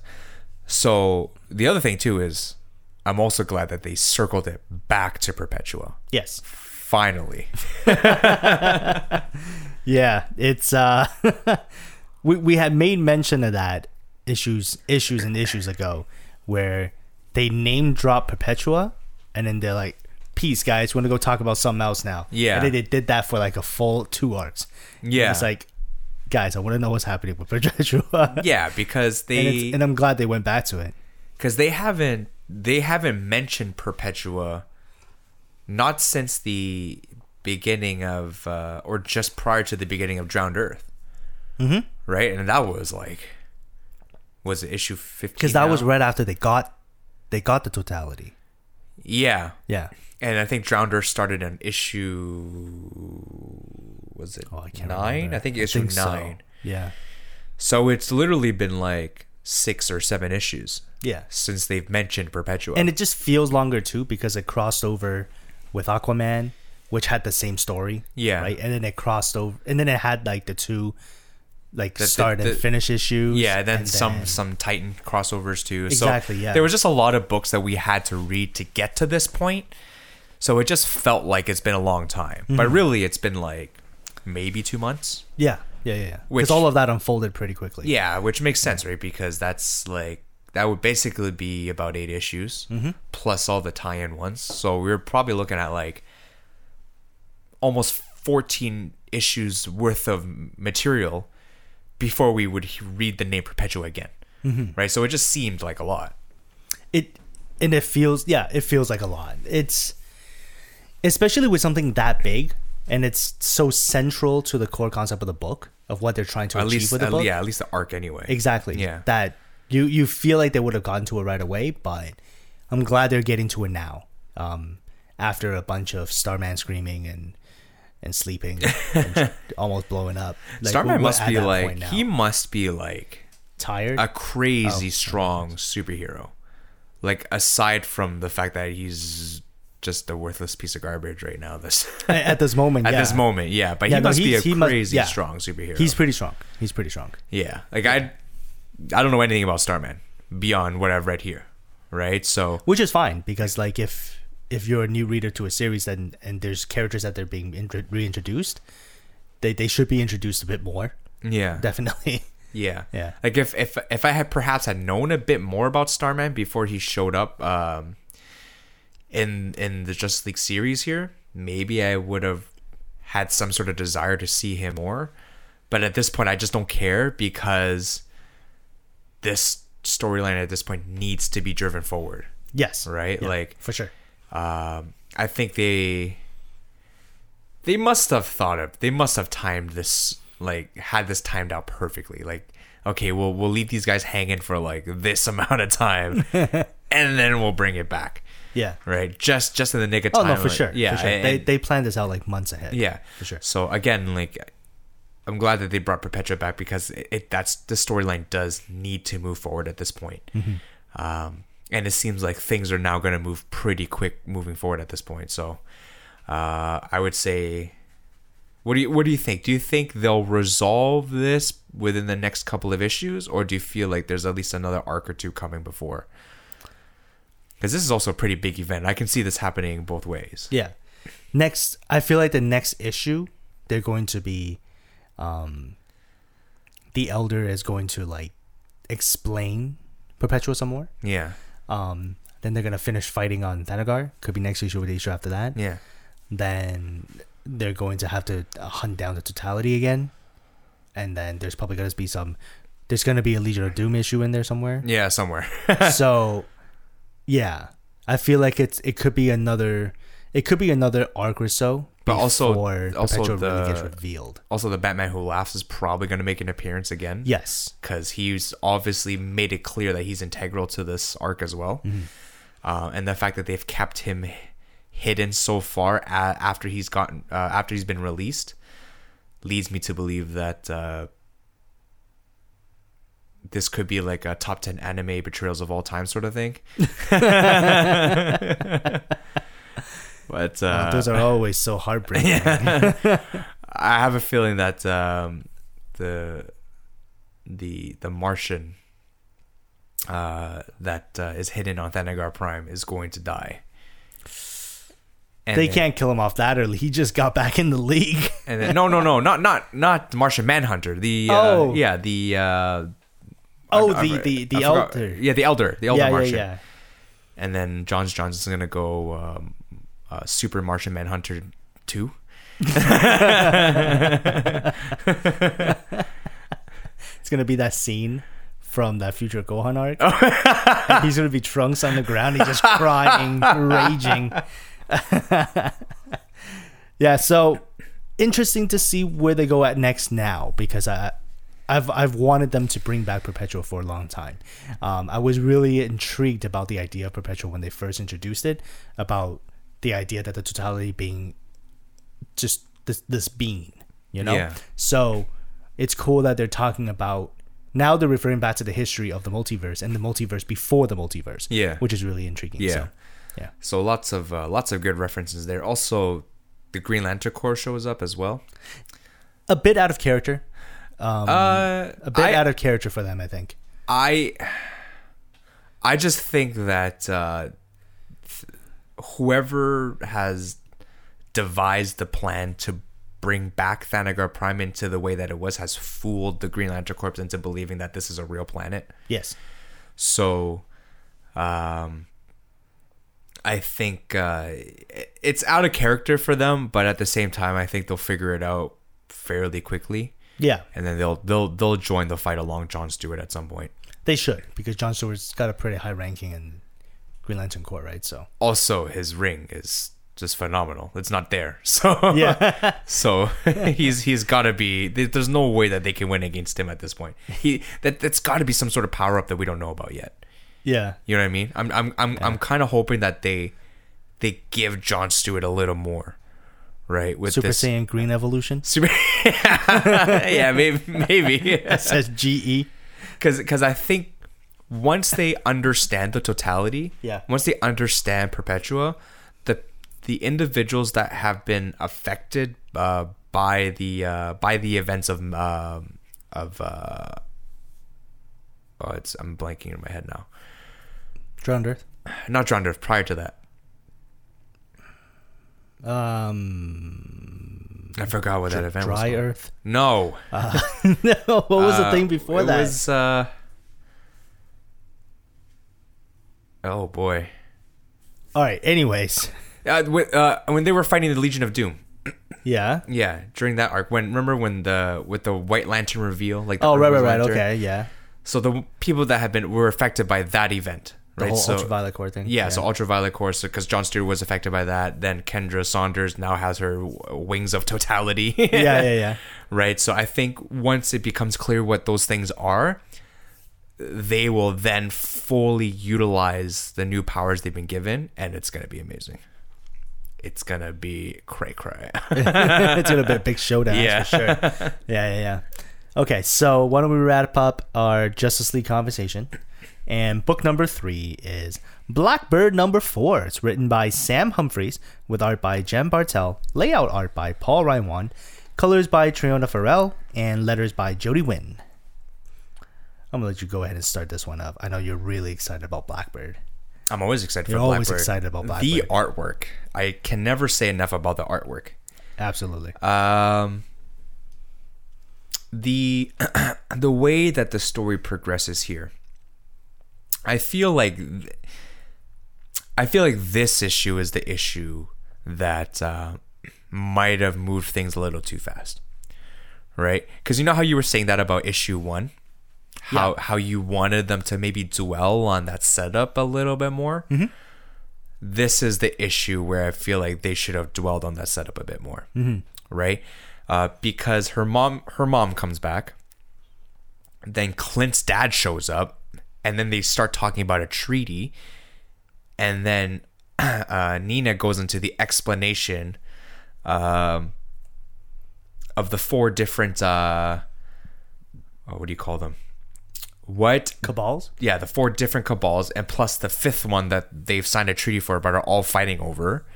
So the other thing too is, I'm also glad that they circled it back to Perpetua. Yes. Finally, Yeah. It's uh we we had made mention of that issues issues and issues ago where they name drop Perpetua and then they're like peace guys we want to go talk about something else now Yeah. and then they did that for like a full two arcs Yeah. it's like guys i want to know what's happening with Perpetua yeah, because they it's, and i'm glad they went back to it because they haven't they haven't mentioned Perpetua not since the beginning of uh, or just prior to the beginning of Drowned Earth, Mhm. right? And that was like was it issue fifteen? because that was now? right after they got they got the totality yeah, yeah and I think Drowned Earth started on issue was it oh i can't nine? remember. I think issue so. nine. yeah So it's literally been like six or seven issues yeah since they've mentioned Perpetua. and it just feels longer too because it crossed over with Aquaman, which had the same story. Yeah. Right. And then it crossed over, and then it had like the two, like The- the- start the- and finish issues. Yeah, and then and some then- some Titan crossovers too. Exactly, So yeah. There was just a lot of books that we had to read to get to this point. So it just felt like it's been a long time. But Mm-hmm. really it's been like maybe 2 months. Yeah. Yeah. Yeah. Yeah. Because all of that unfolded pretty quickly. Yeah, which makes sense, right? Because that's like that would basically be about 8 issues Mm-hmm. plus all the tie-in ones. So we are probably looking at like almost 14 issues worth of material before we would read the name Perpetua again. Mm-hmm. Right? So it just seemed like a lot. It and it feels yeah, it feels like a lot. It's especially with something that big and it's so central to the core concept of the book of what they're trying to achieve least with the at- book. yeah, at least the arc anyway. Exactly. Yeah. That you you feel like they would have gotten to it right away, but I'm glad they're getting to it now. Um, after a bunch of Starman screaming and and sleeping and almost blowing up. Like, Starman must be like he must be like tired. a crazy Oh, strong superhero. Like aside from the fact that he's just a worthless piece of garbage right now. This at this moment. at yeah. this moment, yeah. But Yeah, he no, must be a he must- crazy yeah. strong superhero. He's pretty strong. He's pretty strong. yeah. Like I, I don't know anything about Starman beyond what I've read here, right? So which is fine because like if if you're a new reader to a series and and there's characters that they're being intro- reintroduced they they should be introduced a bit more yeah, definitely yeah, Yeah. Like if if if I had perhaps had known a bit more about Starman before he showed up, um, in in the Justice League series here, maybe I would have had some sort of desire to see him more. But at this point, I just don't care because this storyline at this point needs to be driven forward. yes Right? Yeah, Like- for sure Um, I think they they must have thought of they must have timed this like had this timed out perfectly. Like, okay, we'll we'll leave these guys hanging for like this amount of time, and then we'll bring it back. yeah Right? Just just in the nick of time. oh no for like- sure Yeah. for sure. and- they they planned this out like months ahead yeah, for sure So again, like, I'm glad that they brought Perpetua back because it, it that's the storyline does need to move forward at this point. Mm-hmm. Um, and it seems like things are now going to move pretty quick moving forward at this point. So, uh, I would say, what do you what do you think? Do you think they'll resolve this within the next couple of issues, or do you feel like there's at least another arc or two coming before? Because this is also a pretty big event. I can see this happening both ways. Yeah. Next, I feel like the next issue, they're going to be, um, the elder is going to like explain Perpetua some more. Yeah, Um, then they're gonna finish fighting on Thanagar. Could be next issue or the issue after that. yeah, Then they're going to have to uh, hunt down the totality again, and then there's probably gonna be some. There's gonna be a Legion of Doom issue in there somewhere. yeah. Somewhere. so, yeah, I feel like it's it could be another. It could be another arc or so. But also- before also Perpetua really gets the- revealed. also, the Batman Who Laughs is probably going to make an appearance again. Yes. because he's obviously made it clear that he's integral to this arc as well. Uh, and the fact that they've kept him hidden so far a- after he's gotten uh, after he's been released leads me to believe that uh, this could be like a top 10 anime betrayals of all time sort of thing but uh, Oh, those are always so heartbreaking. I have a feeling that um, the the the Martian uh, that uh, is hidden on Thanagar Prime is going to die. And they then- can't kill him off that early. He just got back in the league. And then, no, no, no, not not not Martian Manhunter. The uh, Oh. yeah, the uh, Oh, I- I- the the the elder. Yeah, the elder, the elder yeah, yeah, Martian. yeah. And then Johns Johnson's gonna go um, uh, Super Martian Manhunter two. It's gonna be that scene from that future Gohan arc. Oh. And he's gonna be trunks on the ground. He's just crying, raging. yeah. So interesting to see where they go at next now because I. I've, I've wanted them to bring back Perpetua for a long time. Um, I was really intrigued about the idea of Perpetua when they first introduced it, about the idea that the totality being just this this being, you know. Yeah. So it's cool that they're talking about now they're referring back to the history of the multiverse and the multiverse before the multiverse. Yeah. which is really intriguing. Yeah. So, yeah. So lots of uh, lots of good references there. Also, the Green Lantern Corps shows up as well. A bit out of character. Um, Uh, a bit I, out of character for them, I think. I I just think that uh, whoever has devised the plan to bring back Thanagar Prime into the way that it was has fooled the Green Lantern Corps into believing that this is a real planet. Yes. So, um, I think uh, it's out of character for them, but at the same time, I think they'll figure it out fairly quickly, Yeah, and then they'll they'll they'll join the fight along John Stewart at some point. they should because John Stewart's got a pretty high ranking in Green Lantern Corps, right? So Also, his ring is just phenomenal. It's not there, so yeah, so he's he's got to be. There's no way that they can win against him at this point. He that that's got to be some sort of power up that we don't know about yet. yeah, You know what I mean? I'm I'm I'm I'm kind of hoping that they they give John Stewart a little more, right? With Super this Saiyan Green Evolution Super, yeah, maybe maybe it says E. GE. because because I think once they understand the totality, Yeah. once they understand Perpetua, the the individuals that have been affected uh, by the uh, by the events of um of uh, oh, it's I'm blanking in my head now. Drowned Earth. Not John Earth. Prior to that, Um, I forgot what that event was. Dry. Earth. No, no, what was the Uh, thing before it that? Was, uh, oh boy. All right. Anyways, Uh, when, uh, when they were fighting the Legion of Doom. yeah. Yeah, during that arc, when remember when the with the White Lantern reveal, like the Oh, right, right, right. Lantern? Okay, yeah. So the people that have been were affected by that event, The right? whole so ultraviolet Corps thing. yeah, so ultraviolet course because John Stewart was affected by that. Then Kendra Saunders now has her wings of totality. yeah, yeah, yeah. right? So I think once it becomes clear what those things are, they will then fully utilize the new powers they've been given, and it's gonna be amazing. It's gonna be cray cray. it's gonna be a big showdown Yeah. for sure. Yeah, yeah, yeah. Okay, so why don't we wrap up our Justice League conversation And book number three is Blackbird number four. It's written by Sam Humphries with art by Jen Bartel, layout art by Paul Reinwand, colors by Triona Farrell, and letters by Jodi Wynne. I'm gonna let you go ahead and start this one up. I know you're really excited about Blackbird. I'm always excited You're for always Blackbird. excited about Blackbird. The artwork. I can never say enough about the artwork. Absolutely. Um, the the way that the story progresses here, I feel like th- I feel like this issue is the issue that uh, might have moved things a little too fast, right? Because you know how you were saying that about issue one, how how you wanted them to maybe dwell on that setup a little bit more. This is the issue where I feel like they should have dwelled on that setup a bit more, right? Uh, because her mom her mom comes back, then Clint's dad shows up, and then they start talking about a treaty, and then uh, Nina goes into the explanation um, of the four different uh, oh, what do you call them? What Cabals? yeah, the four different cabals, and plus the fifth one that they've signed a treaty for, but are all fighting over,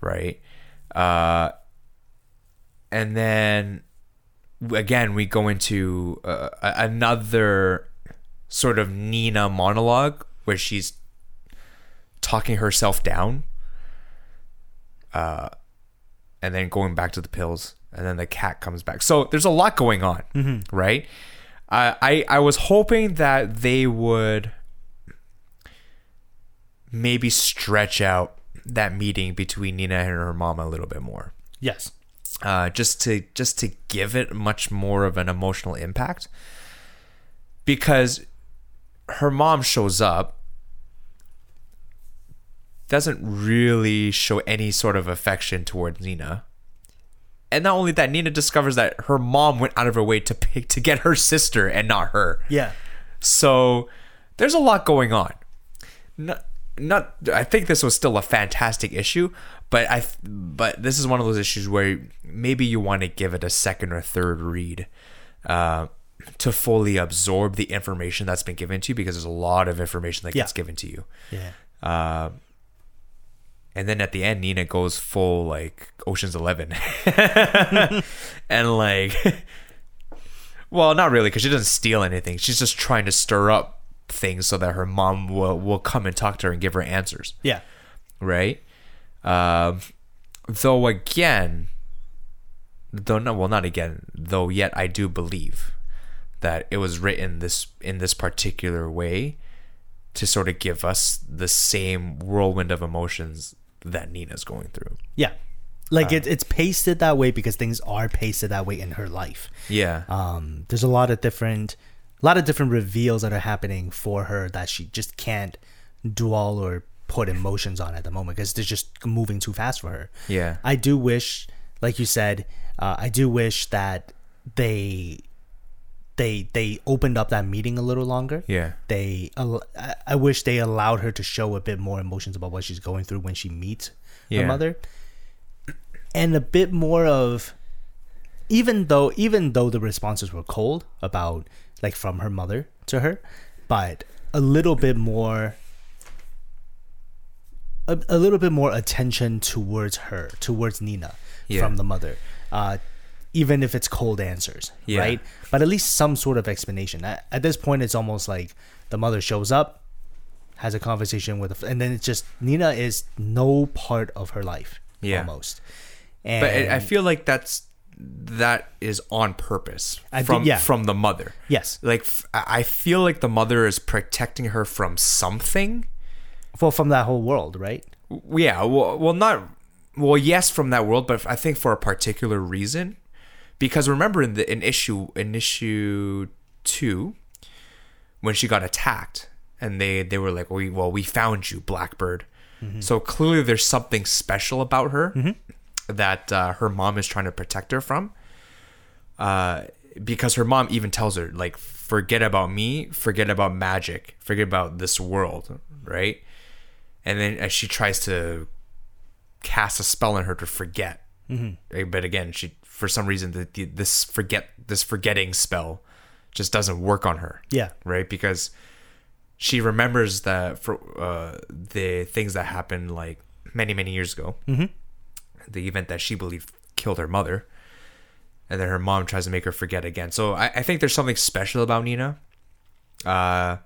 right? Uh, and then again, we go into uh, another sort of Nina monologue where she's talking herself down, uh, and then going back to the pills, and then the cat comes back. So there's a lot going on, right? Uh, I I was hoping that they would maybe stretch out that meeting between Nina and her mom a little bit more, Yes. uh, just to just to give it much more of an emotional impact, because her mom shows up, doesn't really show any sort of affection towards Nina. And not only that, Nina discovers that her mom went out of her way to pick to get her sister and not her. Yeah. So there's a lot going on. Not, not. I think this was still a fantastic issue, but I. But this is one of those issues where maybe you want to give it a second or third read, uh, to fully absorb the information that's been given to you because there's a lot of information that Yeah. gets given to you. Yeah. And then at the end, Nina goes full like Ocean's Eleven, and like, well, not really, because she doesn't steal anything. She's just trying to stir up things so that her mom will will come and talk to her and give her answers, Yeah. right? Um, though again, though no, well, not again, though yet I do believe that it was written this in this particular way to sort of give us the same whirlwind of emotions that Nina's going through. Yeah. Like it, it's pasted that way because things are pasted that way in her life. Yeah. Um, there's a lot of different, a lot of different reveals that are happening for her that she just can't dwell or put emotions on at the moment because they're just moving too fast for her. Yeah. I do wish, like you said, uh, I do wish that they, they, they opened up that meeting a little longer. Yeah. They, I wish they allowed her to show a bit more emotions about what she's going through when she meets Yeah. her mother, and a bit more of, even though even though the responses were cold about like from her mother to her, but a little bit more. A, a little bit more attention towards her, towards Nina, Yeah. from the mother, uh, even if it's cold answers, Yeah. right? But at least some sort of explanation. At, at this point, it's almost like the mother shows up, has a conversation with, and then it's just Nina is no part of her life, Yeah. almost. And But I I feel like that's that is on purpose I from yeah. from the mother. yes, Like f- I I feel like the mother is protecting her from something. well, from that whole world, right? Yeah, well, well, not well. Yes, from that world, but I think for a particular reason. Because remember, in the in issue in issue two, when she got attacked, and they they were like, "We well, we found you, Blackbird." So clearly, there's something special about her that uh, her mom is trying to protect her from. Uh, because her mom even tells her like, "Forget about me, forget about magic, forget about this world," right? and then as she tries to cast a spell on her to forget mm-hmm. but again she for some reason the, the, this forget this forgetting spell just doesn't work on her Yeah, right because she remembers that for uh, the things that happened like many many years ago. Mm-hmm. The event that she believed killed her mother, and then her mom tries to make her forget again. So I, I think there's something special about Nina. Uh,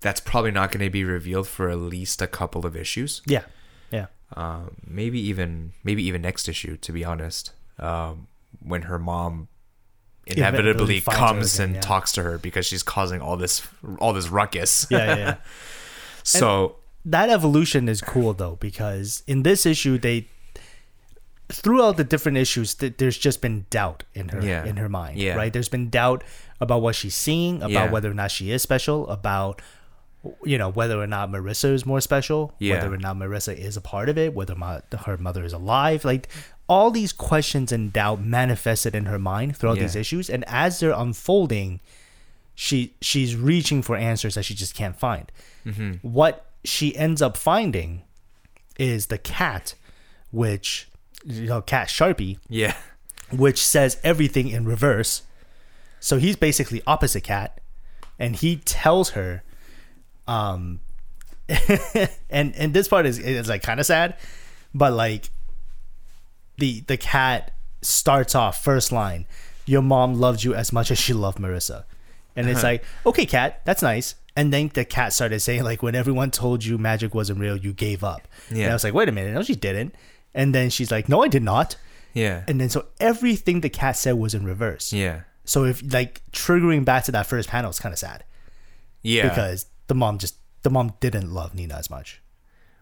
that's probably not going to be revealed for at least a couple of issues. Yeah. Yeah. Um, maybe even maybe even next issue, to be honest. Um, when her mom Inevitably inevitably comes again, and yeah. talks to her because she's causing all this all this ruckus. Yeah. Yeah. yeah. so that evolution is cool though because in this issue they throughout the different issues th- there's just been doubt in her Yeah. in her mind Yeah. right there's been doubt about what she's seeing about whether or not she is special about you know whether or not Marissa is more special whether or not Marissa is a part of it whether my, her mother is alive like all these questions and doubt manifested in her mind throughout Yeah. these issues and as they're unfolding she she's reaching for answers that she just can't find. What she ends up finding is the cat, which you know, cat Sharpie, yeah, which says everything in reverse. So he's basically opposite cat, and he tells her, um, and and this part is is like kind of sad, but like the the cat starts off first line, your mom loved you as much as she loved Marissa, and it's uh-huh. like okay, cat, that's nice. And then the cat started saying like, when everyone told you magic wasn't real, you gave up. And Yeah. I was like, wait a minute, no, she didn't. And then she's like, no, I did not. yeah, And then so everything the cat said was in reverse. yeah, So if like triggering back to that first panel is kind of sad yeah. because the mom just the mom didn't love Nina as much.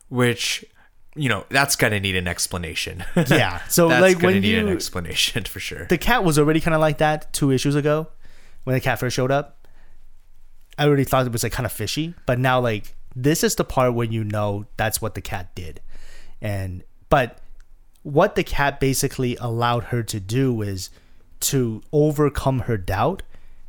Which you know that's gonna need an explanation. Yeah. So that's like gonna when need an you explanation for sure. the cat was already kind of like that two issues ago when the cat first showed up. I already thought it was like kind of fishy, but now like this is the part where you know that's what the cat did, and but what the cat basically allowed her to do is to overcome her doubt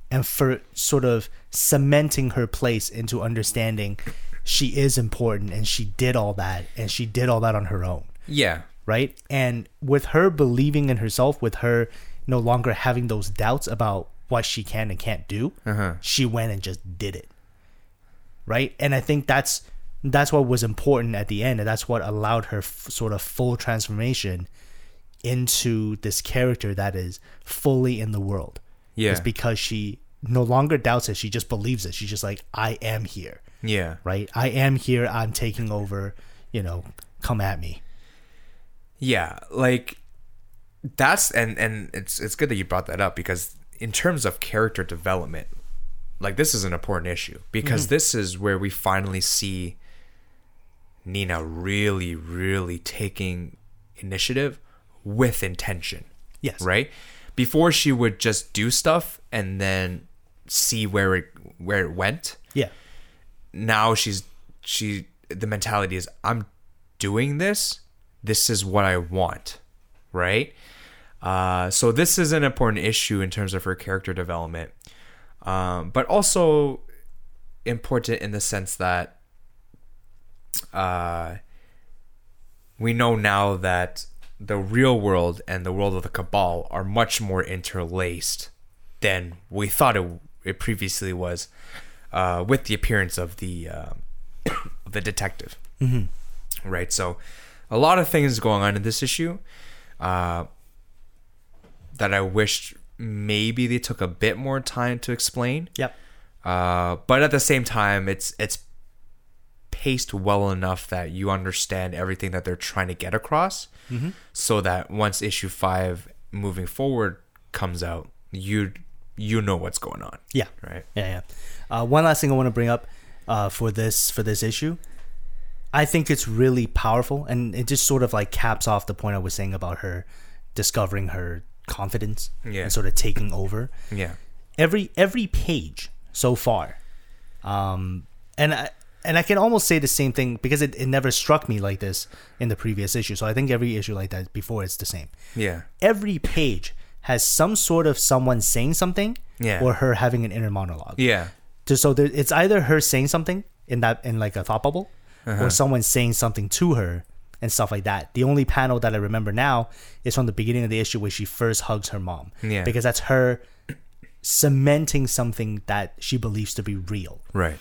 and for sort of cementing her place into understanding she is important and she did all that and she did all that on her own yeah, right? And with her believing in herself, with her no longer having those doubts about what she can and can't do, Uh-huh. she went and just did it. Right? And I think that's that's what was important at the end, and that's what allowed her f- sort of full transformation into this character that is fully in the world. yeah, It's because she no longer doubts it; she just believes it. She's just like, "I am here." Yeah. Right? I am here. I'm taking over. You know, come at me. Yeah, like that's and and it's it's good that you brought that up because in terms of character development, like this is an important issue because mm-hmm. this is where we finally see Nina really really taking initiative with intention, Yes. right? Before she would just do stuff and then see where it where it went. Yeah. Now she's she the mentality is I'm doing this. This is what I want, right? Uh, so this is an important issue in terms of her character development, um, but also important in the sense that uh, we know now that the real world and the world of the cabal are much more interlaced than we thought it, it previously was uh, with the appearance of the uh, the detective right so a lot of things going on in this issue uh, that i wished maybe they took a bit more time to explain Yep. uh, but at the same time, it's it's paced well enough that you understand everything that they're trying to get across, so that once issue five moving forward comes out, you you know what's going on, Yeah. right? Yeah, yeah. Uh, one last thing I want to bring up uh, for this for this issue, I think it's really powerful, and it just sort of like caps off the point I was saying about her discovering her confidence Yeah. and sort of taking over. Yeah, Every every page so far, um, and I and I can almost say the same thing because it, it never struck me like this in the previous issue. So I think every issue like that before it's the same. yeah, Every page has some sort of someone saying something, Yeah. or her having an inner monologue yeah, so there, it's either her saying something in that in like a thought bubble Uh-huh. or someone saying something to her and stuff like that the only panel that i remember now is from the beginning of the issue where she first hugs her mom Yeah. because that's her cementing something that she believes to be real right,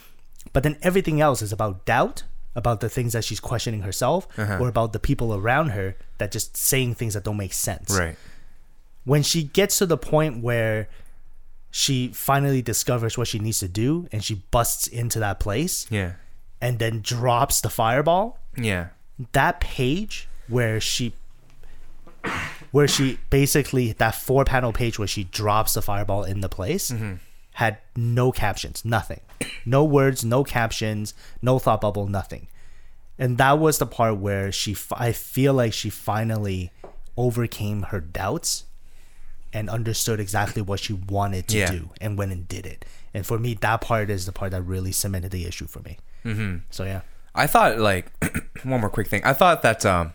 but then everything else is about doubt, about the things that she's questioning herself, Uh-huh. or about the people around her that just saying things that don't make sense. Right. When she gets to the point where she finally discovers what she needs to do and she busts into that place Yeah. and then drops the fireball, Yeah. that page where she where she basically that four panel page where she drops the fireball in the place mm-hmm. had no captions nothing no words no captions no thought bubble nothing and that was the part where she i feel like she finally overcame her doubts and understood exactly what she wanted to Yeah. do and went and did it and for me that part is the part that really cemented the issue for me mm-hmm. so yeah I thought like one more quick thing. I thought that um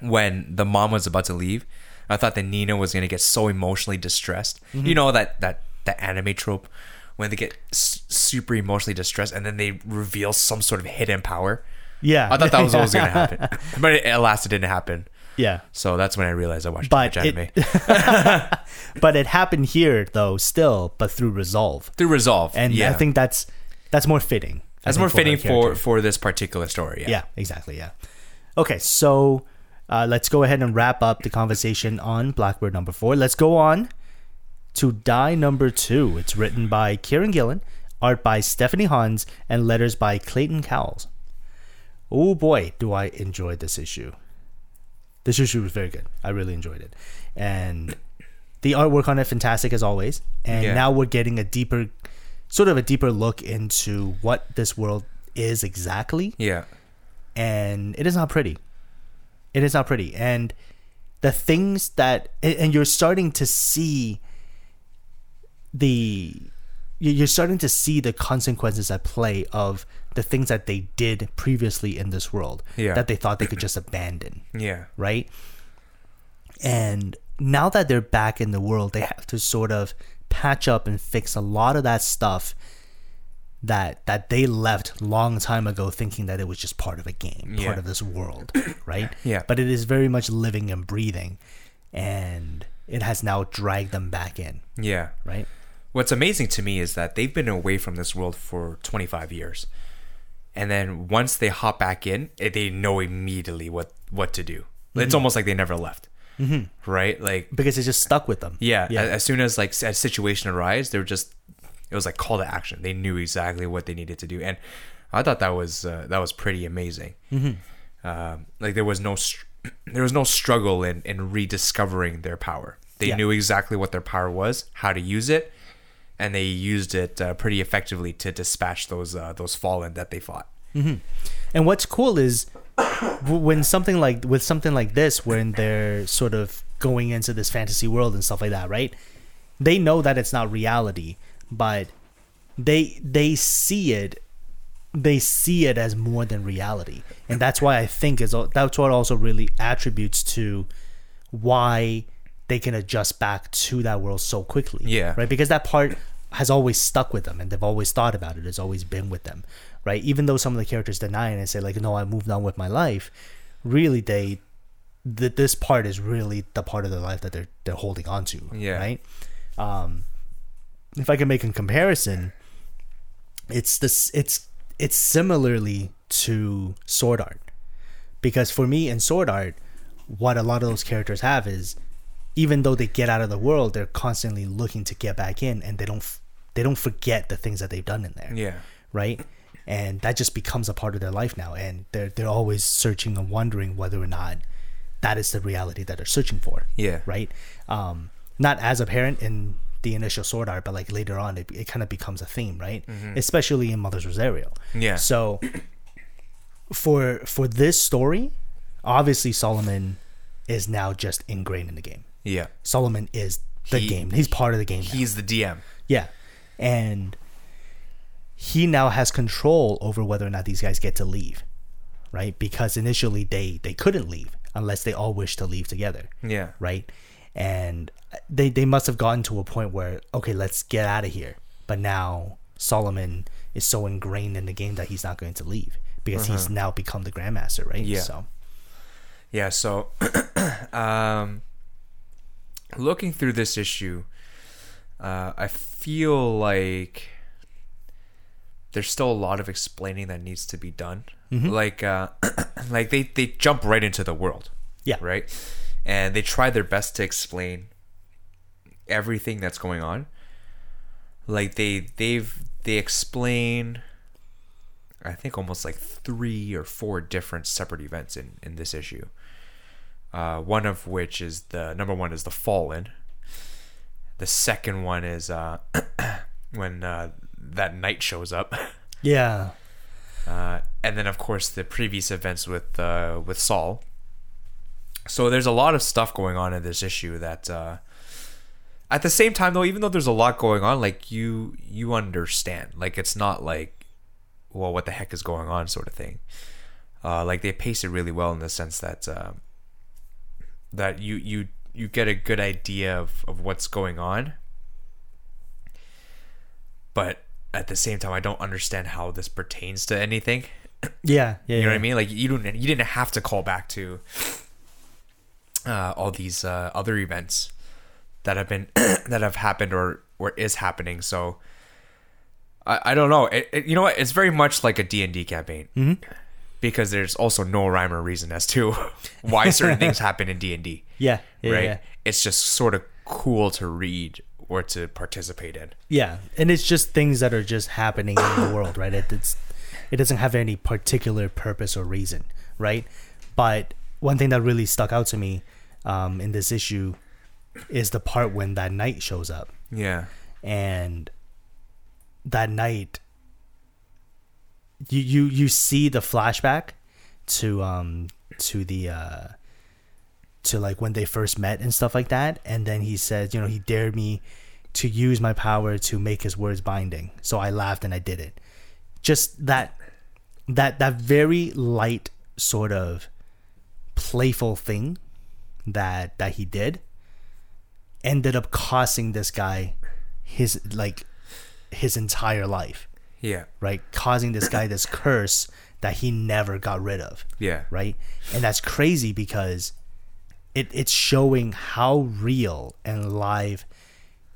when the mom was about to leave, I thought that Nina was gonna get so emotionally distressed. Mm-hmm. You know that that that anime trope when they get s- super emotionally distressed and then they reveal some sort of hidden power. yeah I thought that was always gonna happen, but it, alas, it didn't happen. Yeah. So that's when I realized I watched But too much anime. it- but it happened here though still but through resolve. Through resolve, and yeah, i think that's that's more fitting that's more her fitting for for this particular story. Yeah. yeah exactly yeah. Okay so uh, let's go ahead and wrap up the conversation on blackbird number four. Let's go on to die number two. It's written by kieron gillen art by stephanie hans and letters by clayton cowles. Oh boy do i enjoy this issue this issue was very good. I really enjoyed it. And the artwork on it fantastic as always. And Yeah. now we're getting a deeper sort of a deeper look into what this world is exactly. Yeah, and it is not pretty. It is not pretty. And the things that and and you're starting to see the you're starting to see the consequences at play of the things that they did previously in this world Yeah. that they thought they could just abandon yeah, right? And now that they're back in the world, they have to sort of patch up and fix a lot of that stuff that that they left long time ago thinking that it was just part of a game, Yeah. part of this world, right? Yeah. But it is very much living and breathing and it has now dragged them back in, yeah. right? What's amazing to me is that they've been away from this world for 25 years. And then once they hop back in, eh, they know immediately what, what to do. It's almost like they never left. Mm-hmm. Right? Like, Because it just stuck with them. yeah, Yeah. As soon as like a situation arise, they were just, it was like call to action. They knew exactly what they needed to do. And I thought that was, uh, that was pretty amazing. Mm-hmm. Um, like there was no, str- there was no struggle in, in rediscovering their power. They Yeah. knew exactly what their power was, how to use it, and they used it uh, pretty effectively to dispatch those uh, those fallen that they fought. And what's cool is when something like with something like this, when they're sort of going into this fantasy world and stuff like that, right? They know that it's not reality, but they they see it they see it as more than reality, and that's why I think is that's what also really attributes to why they can adjust back to that world so quickly. Yeah. Right. Because that part has always stuck with them and they've always thought about it. It's always been with them. Right. Even though some of the characters deny it and say like, no, I moved on with my life. Really, they that this part is really the part of their life that they're they're holding on to. Yeah. Right. Um, if I can make a comparison, it's this. It's it's similarly to Sword Art, because for me in Sword Art, what a lot of those characters have is, even though they get out of the world, they're constantly looking to get back in, and they don't f- they don't forget the things that they've done in there Yeah. right? And that just becomes a part of their life now, and they're they're always searching and wondering whether or not that is the reality that they're searching for. Yeah. Right. Um, not as apparent in the initial sword art, but like later on, it, it kind of becomes a theme, right? Especially in Mother's Rosario. Yeah. So for for this story, obviously Solomon is now just ingrained in the game. Yeah. Solomon is the He- game. He's part of the game. now. He's the DM. Yeah. And he now has control over whether or not these guys get to leave. Right? Because initially they they couldn't leave unless they all wished to leave together. Yeah. Right? And they they must have gotten to a point where okay, let's get out of here. But now Solomon is so ingrained in the game that he's not going to leave because he's now become the grandmaster, right? Yeah. So Yeah, so um looking through this issue, uh I feel like there's still a lot of explaining that needs to be done. Mm-hmm. Like uh like they they jump right into the world. Yeah. Right? And they try their best to explain everything that's going on. Like they they've they explain I think almost like three or four different separate events in in this issue. Uh, one of which is the number one is the fallen. The second one is uh, when uh, that knight shows up, Yeah. uh, and then of course the previous events with uh, with Sol. So there's a lot of stuff going on in this issue that. Uh, at the same time, though, even though there's a lot going on, like you you understand, like it's not like, well, what the heck is going on, sort of thing. Uh, like they pace it really well in the sense that um, that you you you get a good idea of, of what's going on but at the same time i don't understand how this pertains to anything Yeah. Yeah. you know what i mean like you don't you didn't have to call back to uh, all these uh, other events that have been that have happened or or is happening so i, I don't know it, it- you know what it's very much like a d&d campaign Mm-hmm. Because there's also no rhyme or reason as to why certain things happen in d&d Yeah. Yeah. right? Yeah. It's just sort of cool to read or to participate in. Yeah, and it's just things that are just happening in the world, right? It, it's it doesn't have any particular purpose or reason, right? But one thing that really stuck out to me um, in this issue is the part when that knight shows up, Yeah. and that night, you you you see the flashback to um to the uh to like when they first met and stuff like that. And then he says you know he dared me to use my power to make his words binding. So i laughed and i did it. Just that that that very light sort of playful thing that that he did ended up costing this guy his like his entire life Yeah. right causing this guy this curse that he never got rid of Yeah. right and that's crazy because it, it's showing how real and live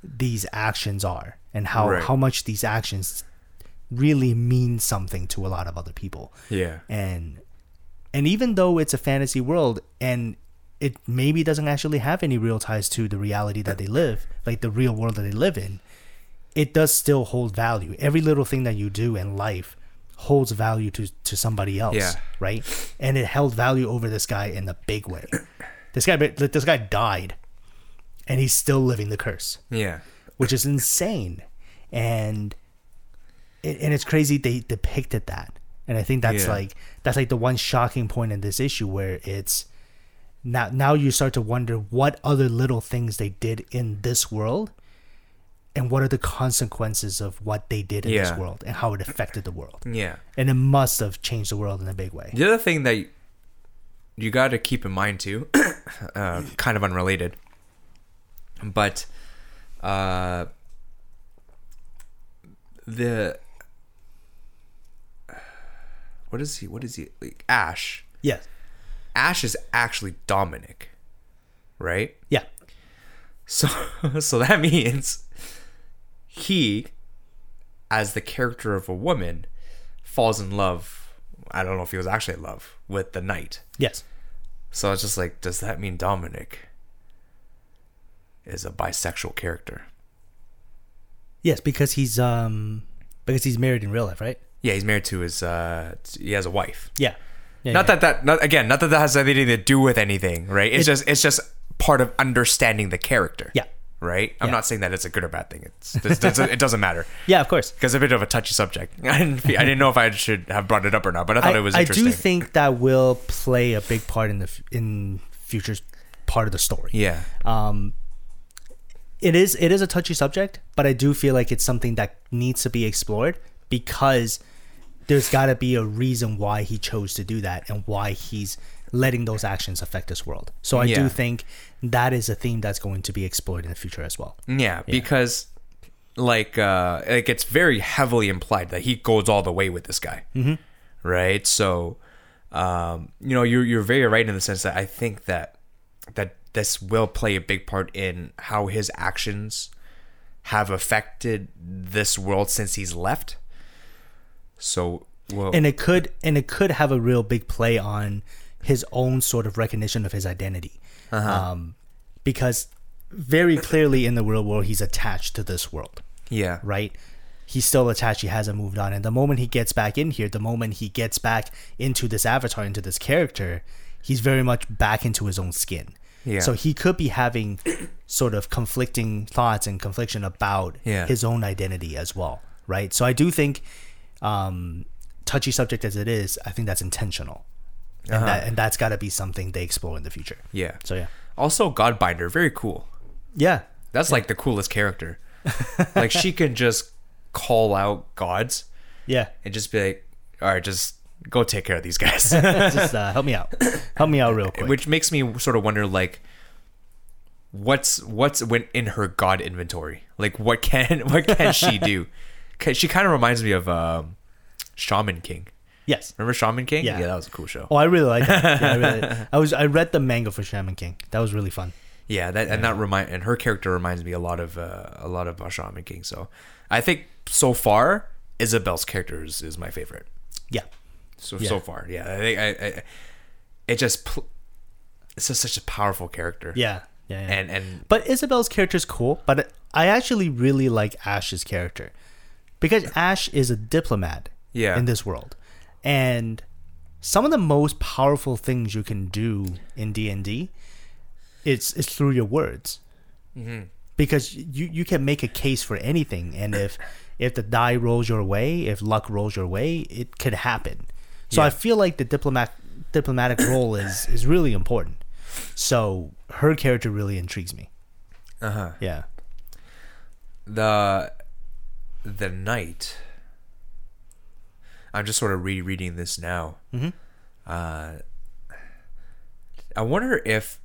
these actions are and how, Right. how much these actions really mean something to a lot of other people Yeah. and and even though it's a fantasy world and it maybe doesn't actually have any real ties to the reality that they live like the real world that they live in it does still hold value every little thing that you do in life holds value to to somebody else Yeah. right and it held value over this guy in a big way this guy this guy died and he's still living the curse Yeah. which is insane and it, and it's crazy they depicted that and i think that's Yeah. like that's like the one shocking point in this issue where it's now now you start to wonder what other little things they did in this world and what are the consequences of what they did in this world and how it affected the world Yeah. and it must have changed the world in a big way The other thing that you got to keep in mind too, uh, kind of unrelated, but uh, the what is he? What is he? Like Ash. yes Ash is actually Dominic, right? yeah So so that means he as the character of a woman falls in love. I don't know if he was actually in love with the knight. yes So it's just like does that mean Dominic is a bisexual character? yes because he's um because he's married in real life right Yeah, he's married to his uh he has a wife. yeah, yeah not yeah. that that not again, not that that has anything to do with anything, right? It's It- just it's just part of understanding the character. yeah Right? I'm Yeah. not saying that it's a good or bad thing. It's, it's, it's it doesn't matter. yeah of course because a bit of a touchy subject. I didn't, I didn't know if I should have brought it up or not, but I thought it was I do think that will play a big part in the in future part of the story. yeah, Um, it is it is a touchy subject, but I do feel like it's something that needs to be explored because there's got to be a reason why he chose to do that and why he's letting those actions affect this world. So I Yeah. do think that is a theme that's going to be explored in the future as well. yeah, because like uh, like it's very heavily implied that he goes all the way with this guy, mm-hmm. right? So, um, you know, you're you're very right in the sense that I think that that this will play a big part in how his actions have affected this world since he's left. So, well, and it could and it could have a real big play on his own sort of recognition of his identity. Um, because very clearly in the real world he's attached to this world. Yeah, right? He's still attached. He hasn't moved on. And the moment he gets back in here the moment he gets back into this avatar into this character he's very much back into his own skin. Yeah. so he could be having sort of conflicting thoughts and confliction about Yeah. his own identity as well. Right? So i do think um touchy subject as it is i think that's intentional and, Uh-huh. that, and that's got to be something they explore in the future yeah. so yeah Also, Godbinder, very cool. yeah That's like the coolest character. like she can just call out gods yeah and just be like, "All right, just go take care of these guys." just uh, help me out help me out real quick Which makes me sort of wonder, like, what's what's when in her god inventory? Like, what can what can she do? 'Cause She kind of reminds me of um, Shaman King. Yes Remember Shaman King? Yeah. that was a cool show. Oh, I really like that. Yeah, I, really, I was I read the manga for Shaman King. That was really fun. Yeah, that and that remind and her character reminds me a lot of uh, a lot of uh, Shaman King. So I think so far Isabelle's character is, is my favorite. Yeah. So Yeah. so far, yeah. I think I, I it just pl- it's just such a powerful character. Yeah. Yeah. yeah. and and but Isabelle's character is cool, but I actually really like Ash's character because Ash is a diplomat Yeah. in this world. And some of the most powerful things you can do in D&D it's it's through your words. Because you you can make a case for anything and if if the die rolls your way, if luck rolls your way, it could happen. So I feel like the diplomat diplomatic role is is really important. So her character really intrigues me. uh huh. Yeah. The the knight. I'm just sort of rereading this now. Mhm. Uh, I wonder if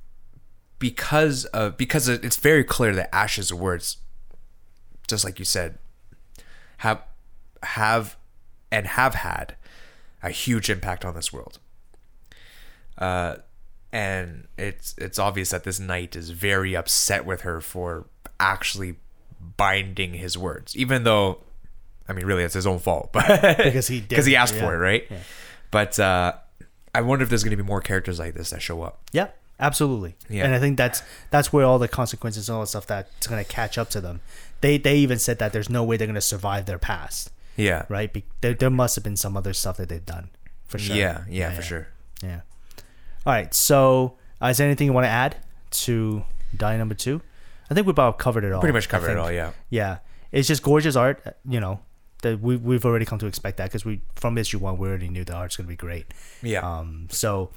because of because it's very clear that Ash's words, just like you said, have have and have had a huge impact on this world. Uh, and it's it's obvious that this knight is very upset with her for actually binding his words, even though, I mean, really, it's his own fault, but Because he did, because he asked yeah. for it, right? But uh, I wonder if there's going to be more characters like this that show up. Yeah, absolutely. Yeah. And I think that's that's where all the consequences and all the stuff that's going to catch up to them. They they even said that there's no way they're going to survive their past, Yeah, right? Be- there, there must have been some other stuff that they've done for sure. yeah, yeah, for sure. Yeah. All right. So, uh, is there anything you want to add to die number two? I think we've about covered it all. Pretty much covered it all. Yeah, Yeah, it's just gorgeous art. uh, You know, that we we've already come to expect that because we from issue one we already knew the art's gonna be great. yeah, Um, so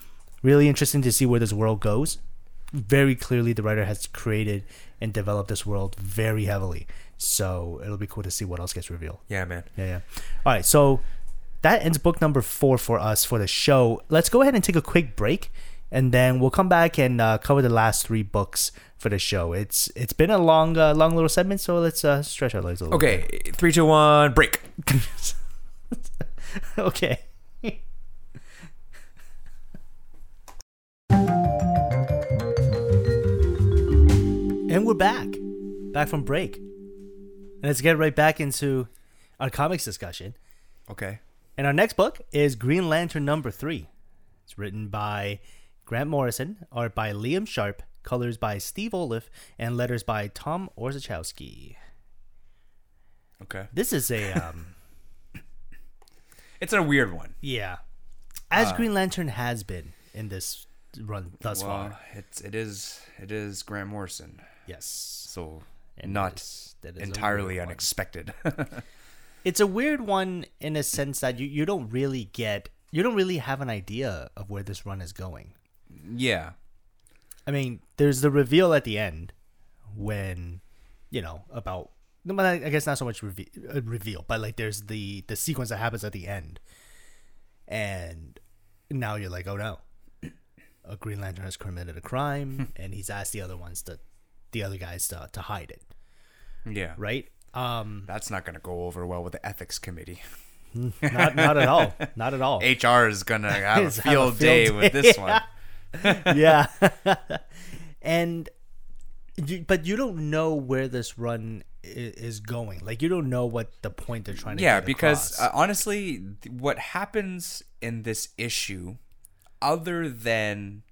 really interesting to see where this world goes. Very clearly, the writer has created and developed this world very heavily. So it'll be cool to see what else gets revealed. yeah, man. Yeah, yeah. All right, so that ends book number four for us for the show. Let's go ahead and take a quick break, and then we'll come back and uh, cover the last three books for the show. It's it's been a long, uh, long little segment, so let's uh, stretch our legs a little. Okay, three, two, one, break. okay. And we're back, back from break, and let's get right back into our comics discussion. Okay. And our next book is Green Lantern number three. It's written by Grant Morrison, art by Liam Sharp, colors by Steve Oliff, and letters by Tom Orzechowski. Okay. This is a um, It's a weird one. yeah, as Green Lantern has been in this run thus Well, far. it's it is it is Grant Morrison, Yes, so And not that is- that is entirely unexpected. it's a weird one in a sense that you you don't really get you don't really have an idea of where this run is going. Yeah. I mean, there's the reveal at the end when, you know, about. no, I guess not so much reve- uh, reveal, but like there's the the sequence that happens at the end, and now you're like, oh no, a Green Lantern has committed a crime, and he's asked the other ones to, the other guys to to hide it, Yeah. right? Um, That's not going to go over well with the ethics committee. not not at all, not at all. HR is going to have a Is have a field field day day. with this one. yeah. and you, but you don't know where this run is going. Like you don't know what the point they're trying to yeah because uh, honestly th- what happens in this issue other than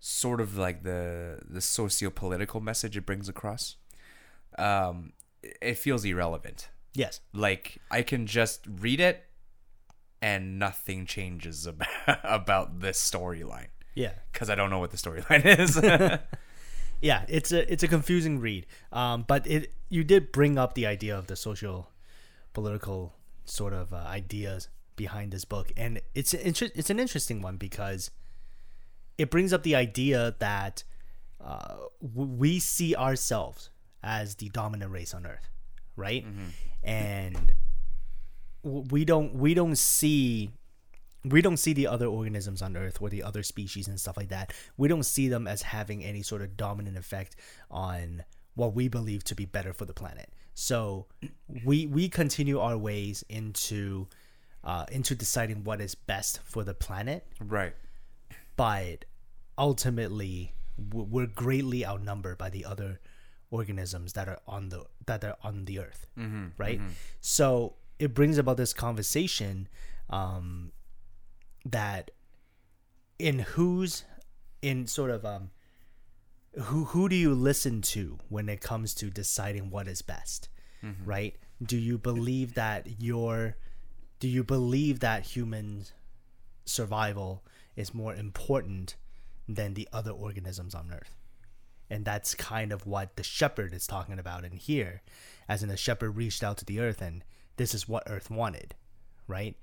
sort of like the the socio-political message it brings across um it feels irrelevant yes, like i can just read it and nothing changes about about this storyline yeah, because i don't know what the storyline is yeah. It's a it's a confusing read. Um, but it you did bring up the idea of the social, political sort of uh, ideas behind this book, and it's an inter- it's an interesting one because it brings up the idea that uh, w- we see ourselves as the dominant race on Earth, right? And w- we don't we don't see we don't see the other organisms on Earth or the other species and stuff like that. We don't see them as having any sort of dominant effect on what we believe to be better for the planet. So we we continue our ways into uh, into deciding what is best for the planet. Right. But ultimately we're greatly outnumbered by the other organisms that are on the that are on the earth. Right? So it brings about this conversation um that in who's in sort of um who who do you listen to when it comes to deciding what is best right? Do you believe that your do you believe that human survival is more important than the other organisms on earth? And that's kind of what the shepherd is talking about in here as in the shepherd reached out to the earth and this is what earth wanted right?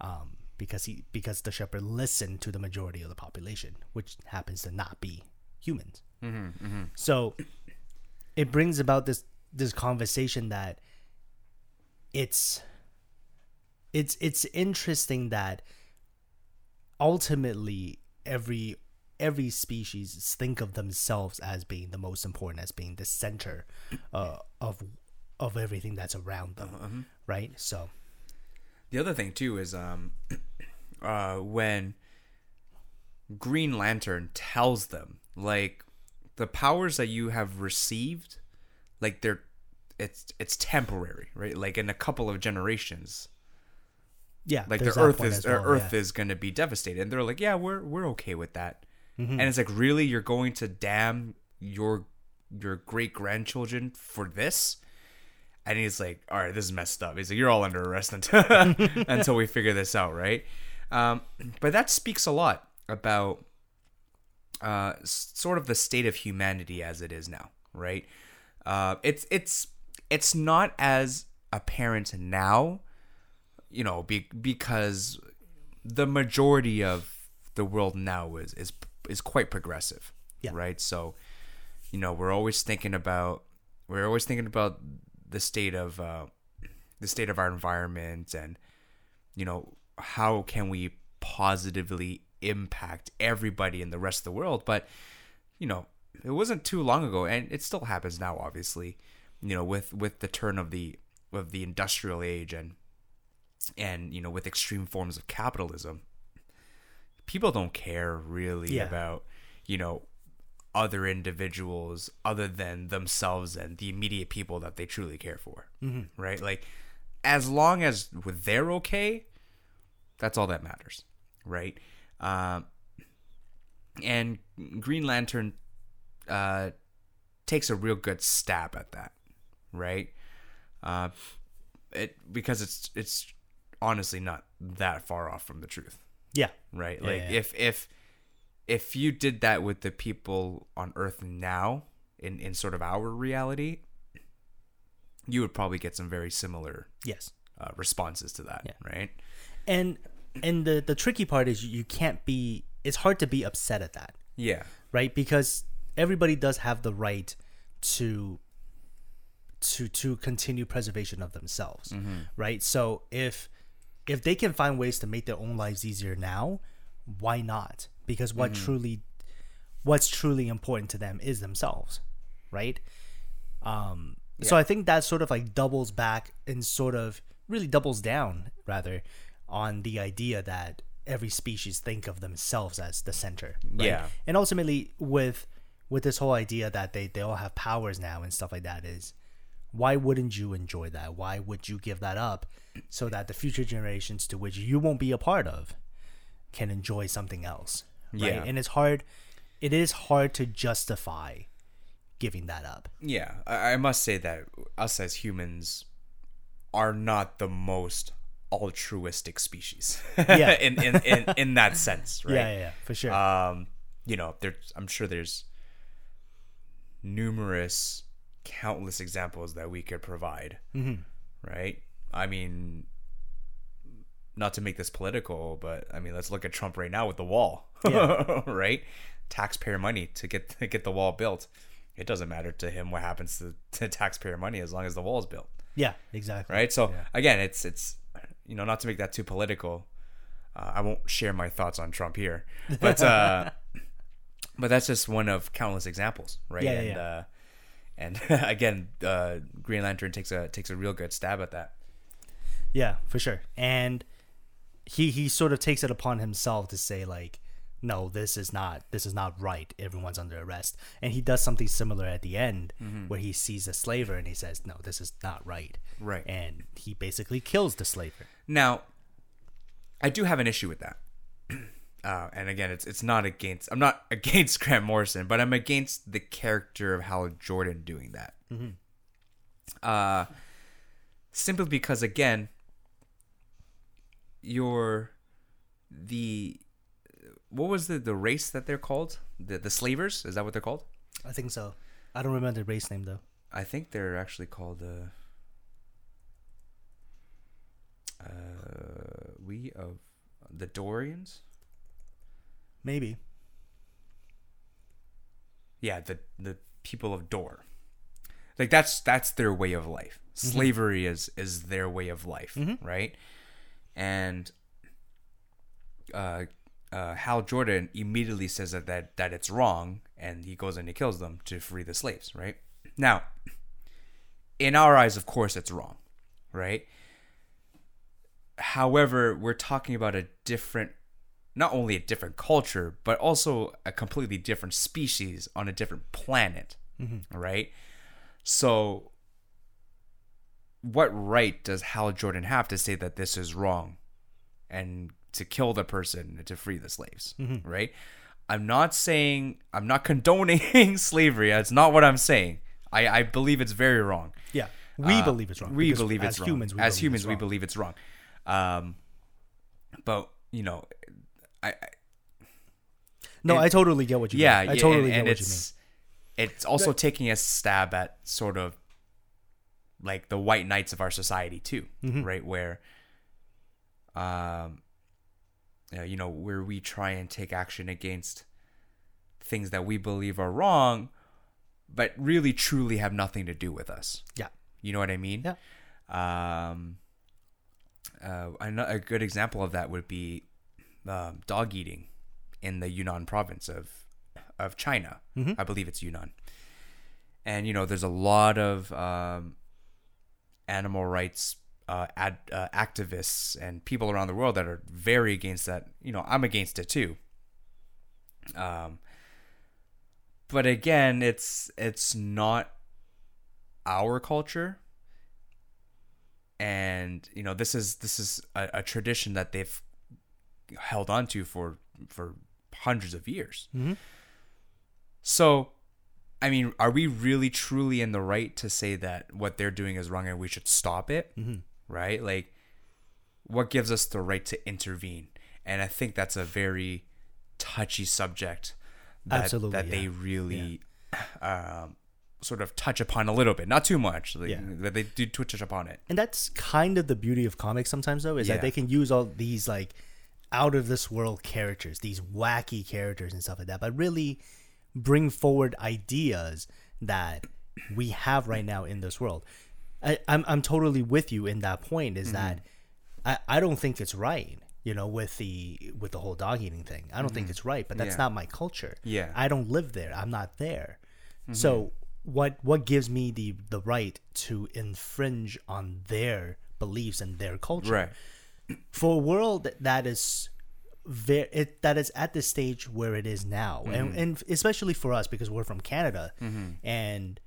Um, because he because the shepherd listened to the majority of the population which happens to not be humans. So it brings about this this conversation that it's it's it's interesting that ultimately every every species think of themselves as being the most important as being the center uh, of of everything that's around them right so The other thing too is um uh when Green Lantern tells them like the powers that you have received like they're it's it's temporary, right? Like in a couple of generations, yeah like the earth is well, earth yeah. is going to be devastated. And they're like, "Yeah, we're we're okay with that." Mm-hmm. And it's like, "Really you're going to damn your your great-grandchildren for this?" And he's like, "All right, this is messed up." He's like, "You're all under arrest until until we figure this out, right?" Um, but that speaks a lot about uh, sort of the state of humanity as it is now, right? Uh, it's it's it's not as apparent now, you know, be, because the majority of the world now is is is quite progressive, Yeah. right? So, you know, we're always thinking about we're always thinking about the state of uh, the state of our environment and you know how can we positively impact everybody in the rest of the world but you know it wasn't too long ago and it still happens now obviously you know with with the turn of the of the industrial age and and you know with extreme forms of capitalism people don't care really Yeah. about you know other individuals other than themselves and the immediate people that they truly care for right? Like as long as they're okay that's all that matters right? Um, and green lantern uh, takes a real good stab at that right? Uh, it because it's it's honestly not that far off from the truth. Yeah. Right? Yeah, like yeah. if if if you did that with the people on Earth now, in in sort of our reality, you would probably get some very similar yes. uh, responses to that, Yeah. right? and and the the tricky part is you can't be it's hard to be upset at that. Yeah, right? Because everybody does have the right to to to continue preservation of themselves. Right? So if if they can find ways to make their own lives easier now why not because what truly what's truly important to them is themselves right um so i think that sort of like doubles back and sort of really doubles down rather on the idea that every species think of themselves as the center right? Yeah. and ultimately with with this whole idea that they they all have powers now and stuff like that is why wouldn't you enjoy that? Why would you give that up so that the future generations to which you won't be a part of can enjoy something else? Right? Yeah. And it's hard it is hard to justify giving that up. Yeah, I, I must say that us as humans are not the most altruistic species. Yeah. in, in, in in that sense, right? Yeah, yeah, yeah, for sure. Um, you know, there's I'm sure there's numerous, countless examples that we could provide, Mm-hmm. right? I mean, not to make this political, but I mean, let's look at Trump right now with the wall, Yeah. right? Taxpayer money to get to get the wall built. It doesn't matter to him what happens to, to taxpayer money as long as the wall is built, yeah, exactly. right? So Yeah. again, it's it's you know not to make that too political. Uh, I won't share my thoughts on Trump here, but uh, but that's just one of countless examples, right? Yeah, and yeah. Uh, and again, uh, Green Lantern takes a takes a real good stab at that. Yeah, for sure. And he he sort of takes it upon himself to say like, no, this is not this is not right. Everyone's under arrest. And he does something similar at the end Mm-hmm. where he sees a slaver and he says, no, this is not right. Right. And he basically kills the slaver. Now, I do have an issue with that. Uh, and again, it's it's not against. I'm not against Grant Morrison, but I'm against the character of Hal Jordan doing that. Uh, simply because, again, you're the what was the the race that they're called? The the slavers? Is that what they're called? I think so. I don't remember the race name though. I think they're actually called uh, uh, we of the Dorians. Maybe. Yeah, the the people of Dor. Like that's that's their way of life. Slavery is is their way of life, right? And uh, uh, Hal Jordan immediately says that, that that it's wrong, and he goes and he kills them to free the slaves, right? Now, in our eyes, of course, it's wrong, right? However, we're talking about a different, not only a different culture, but also a completely different species on a different planet, right? So, what right does Hal Jordan have to say that this is wrong and to kill the person and to free the slaves, right? I'm not saying, I'm not condoning slavery. That's not what I'm saying. I, I believe it's very wrong. Yeah. We Uh, believe it's wrong. We believe it's wrong. humans, we as humans, we believe it's wrong. Um, but you know, I, I No, and- I totally get what you yeah, mean. I totally and, get and what you mean. it's it's also taking a stab at sort of like the white knights of our society too, Mm-hmm. right? Where, um, you know, where we try and take action against things that we believe are wrong, but really truly have nothing to do with us. Yeah. You know what I mean? Yeah. Um, uh, a good example of that would be um, dog eating in the Yunnan province of of China. I believe it's Yunnan. And you know, there's a lot of um, animal rights uh, ad, uh, activists and people around the world that are very against that. You know, I'm against it too. Um, but again, it's it's not our culture and you know this is this is a, a tradition that they've held on to for for hundreds of years so i mean are we really truly in the right to say that what they're doing is wrong and we should stop it? Right? Like what gives us the right to intervene? And i think that's a very touchy subject that, Absolutely, that yeah. they really um, sort of touch upon a little bit. Not too much. Like, Yeah. that they do touch upon it. And that's kind of the beauty of comics sometimes though, is Yeah. that they can use all these like out of this world characters, these wacky characters and stuff like that, but really bring forward ideas that we have right now in this world. I, I'm I'm totally with you in that point, is that mm-hmm. I, I don't think it's right, you know, with the with the whole dog eating thing. I don't think mm-hmm. it's right, but that's Yeah. not my culture. Yeah. I don't live there. I'm not there. Mm-hmm. So what what gives me the the right to infringe on their beliefs and their culture? right For a world that is very it, that is at the stage where it is now, and mm-hmm. and especially for us because we're from Canada, mm-hmm. and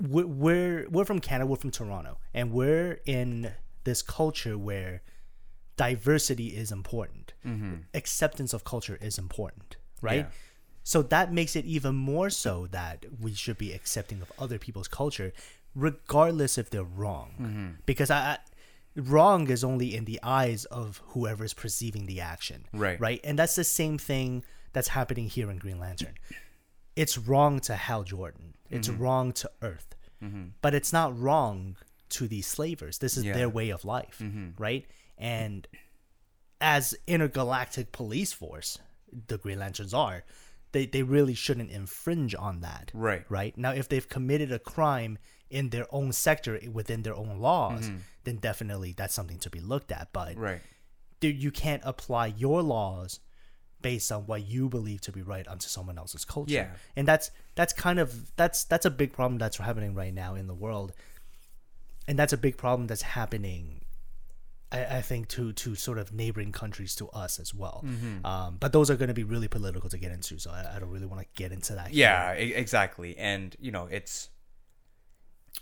we're, we're we're from Canada, we're from Toronto, and we're in this culture where diversity is important, mm-hmm. acceptance of culture is important, right? Yeah. So that makes it even more so that we should be accepting of other people's culture, regardless if they're wrong. Because I, I wrong is only in the eyes of whoever is perceiving the action. Right. Right. And that's the same thing that's happening here in Green Lantern. It's wrong to Hal Jordan. It's mm-hmm. wrong to Earth. Mm-hmm. But it's not wrong to these slavers. This is Yeah. their way of life. Mm-hmm. Right. And as intergalactic police force, the Green Lanterns are, they, they really shouldn't infringe on that. Right. Right. Now, if they've committed a crime in their own sector within their own laws, then definitely that's something to be looked at. But Right. dude, you can't apply your laws based on what you believe to be right onto someone else's culture. Yeah. And that's that's kind of that's that's a big problem that's happening right now in the world. And that's a big problem that's happening I, I think to to sort of neighboring countries to us as well. Mm-hmm. Um, but those are going to be really political to get into, so I, I don't really want to get into that. Yeah, e- exactly. And you know, it's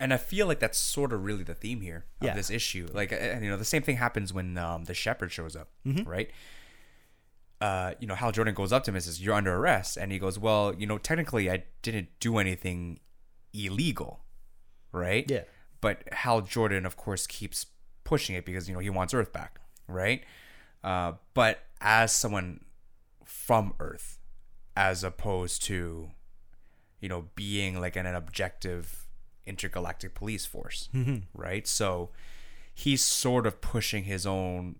and I feel like that's sort of really the theme here of Yeah. this issue. Like, and you know, the same thing happens when um, the shepherd shows up, Mm-hmm. right? Uh, you know, Hal Jordan goes up to him and says, "You're under arrest," and he goes, "Well, you know, technically, I didn't do anything illegal, right?" Yeah. But Hal Jordan, of course, keeps pushing it because you know he wants Earth back, right? Uh, but as someone from Earth, as opposed to, you know, being like an, an objective intergalactic police force, right? So he's sort of pushing his own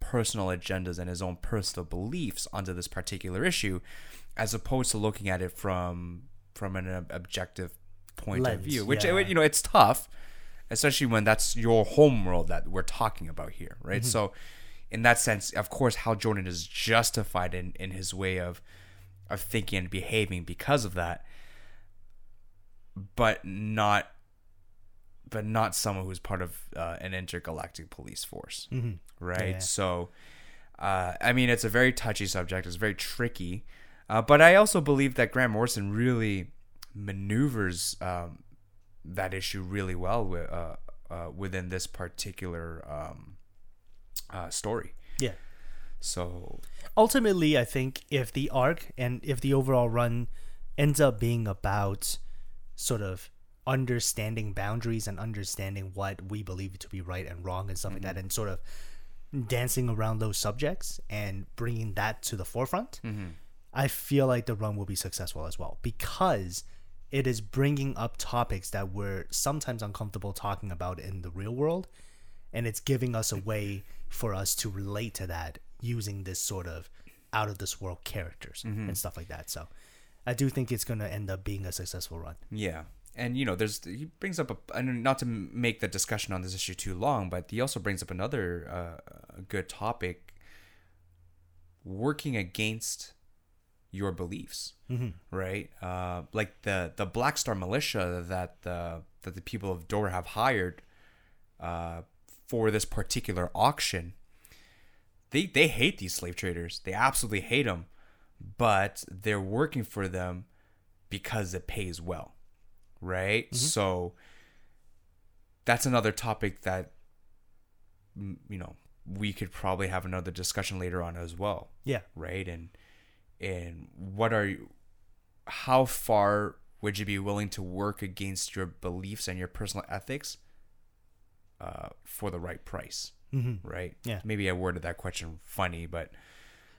personal agendas and his own personal beliefs onto this particular issue, as opposed to looking at it from from an objective point Lens, of view. Which yeah. you know, it's tough, especially when that's your home world that we're talking about here, right? Mm-hmm. So, in that sense, of course, Hal Jordan is justified in in his way of of thinking and behaving because of that, but not but not someone who's part of uh, an intergalactic police force, right? Yeah. So, uh, I mean, it's a very touchy subject. It's very tricky, uh, but I also believe that Grant Morrison really maneuvers um, that issue really well uh, uh, within this particular um, uh, story. Yeah. So, ultimately, I think if the arc and if the overall run ends up being about sort of understanding boundaries and understanding what we believe to be right and wrong and stuff like that, mm-hmm. and sort of dancing around those subjects and bringing that to the forefront, mm-hmm. I feel like the run will be successful as well because it is bringing up topics that we're sometimes uncomfortable talking about in the real world and it's giving us a mm-hmm. way for us to relate to that using this sort of out of this world characters and stuff like that. So I do think it's going to end up being a successful run. Yeah, and you know, there's he brings up a and not to make the discussion on this issue too long, but he also brings up another uh, good topic: working against your beliefs, right? Uh, like the the Black Star militia that the that the people of Dora have hired uh, for this particular auction. They they hate these slave traders. They absolutely hate them, but they're working for them because it pays well right? So that's another topic that you know we could probably have another discussion later on as well Yeah. right? And and what are you how far would you be willing to work against your beliefs and your personal ethics uh, for the right price right? Yeah. maybe i worded that question funny but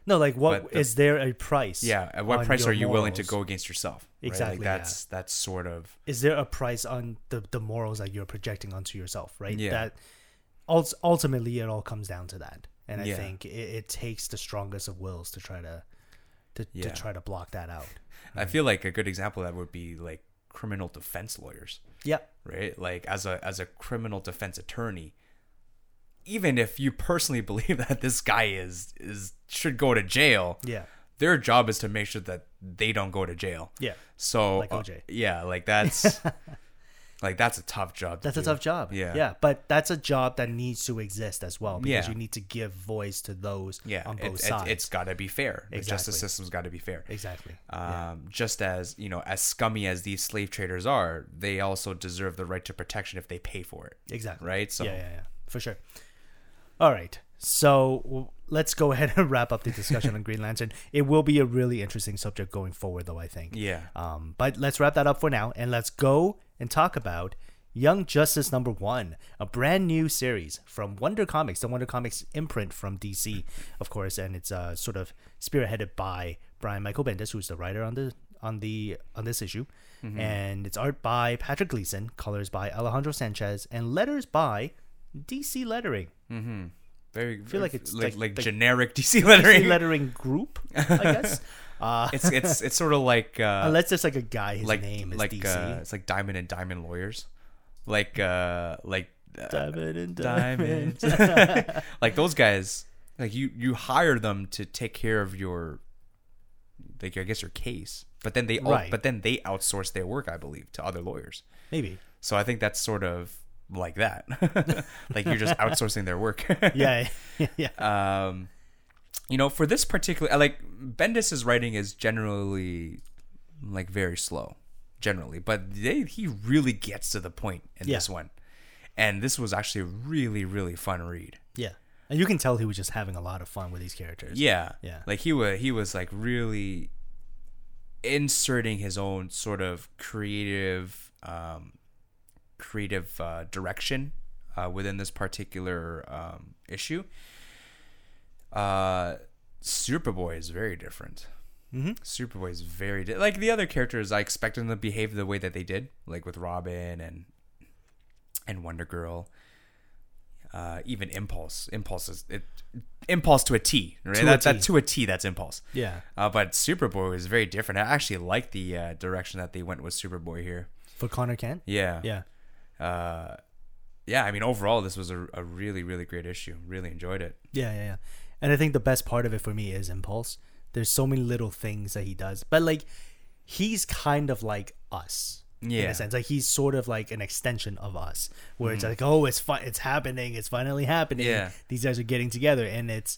No, like what the- is there a price? yeah at what price are you willing to go against yourself right? Exactly, like yeah. that's that's sort of Is there a price on the the morals that you're projecting onto yourself, right? Yeah. That ult- ultimately it all comes down to that. And I Yeah. think it, it takes the strongest of wills to try to to, Yeah. to try to block that out. I feel like a good example of that would be like criminal defense lawyers, Yep. right? Like as a as a criminal defense attorney, even if you personally believe that this guy is is should go to jail, Yeah. their job is to make sure that they don't go to jail. Yeah. So Like uh, OJ. yeah, like that's Like that's a tough job. to That's a do. tough job. Yeah. Yeah. But that's a job that needs to exist as well because Yeah. you need to give voice to those Yeah, on both it- sides. it's got to be fair. The justice Exactly. system's got to be fair. exactly. Um, Just as you know, as scummy as these slave traders are, they also deserve the right to protection if they pay for it. Exactly. Right. So yeah, yeah, yeah, for sure. All right, so let's go ahead and wrap up the discussion on Green Lantern. It will be a really interesting subject going forward, though. I think. yeah, Um, but let's wrap that up for now, and let's go and talk about Young Justice number one, a brand new series from Wonder Comics, the Wonder Comics imprint from DC, of course, and it's uh, sort of spearheaded by Brian Michael Bendis, who's the writer on the on the on this issue, and it's art by Patrick Gleason, colors by Alejandro Sanchez, and letters by DC Lettering, Mm-hmm. very. I feel like it's like like- like, like generic DC lettering. DC Lettering Group, I guess. Uh, it's it's it's sort of like uh, unless there's like a guy, his like name is like DC. uh, it's like Diamond and Diamond lawyers, like uh like uh, Diamond and Diamond, like those guys. Like you you hire them to take care of your, like I guess your case, but then they al- Right. but then they outsource their work, I believe, to other lawyers. Maybe. So I think that's sort of like that. like you're just outsourcing their work. Yeah, yeah. um you know for this particular like bendis's writing is generally like very slow generally but they, he really gets to the point in Yeah. this one and this was actually a really really fun read Yeah. And you can tell he was just having a lot of fun with these characters. yeah Yeah. like he was he was like really inserting his own sort of creative um creative uh, direction uh, within this particular um, issue uh superboy is very different Mhm. superboy is very di- like the other characters i expected them to behave the way that they did like with robin and and wonder girl uh even impulse impulse is it impulse to a t right To that, T. that to a t that's impulse Yeah. uh, but superboy was very different i actually like the uh, direction that they went with superboy here For Conner Kent? yeah Yeah. Uh yeah i mean overall this was a, a really really great issue really enjoyed it Yeah, yeah, yeah. And I think the best part of it for me is Impulse. There's so many little things that he does. But like he's kind of like us. Yeah. In a sense. Like he's sort of like an extension of us. Where it's like, oh, it's fun it's happening, it's finally happening. Yeah. These guys are getting together and it's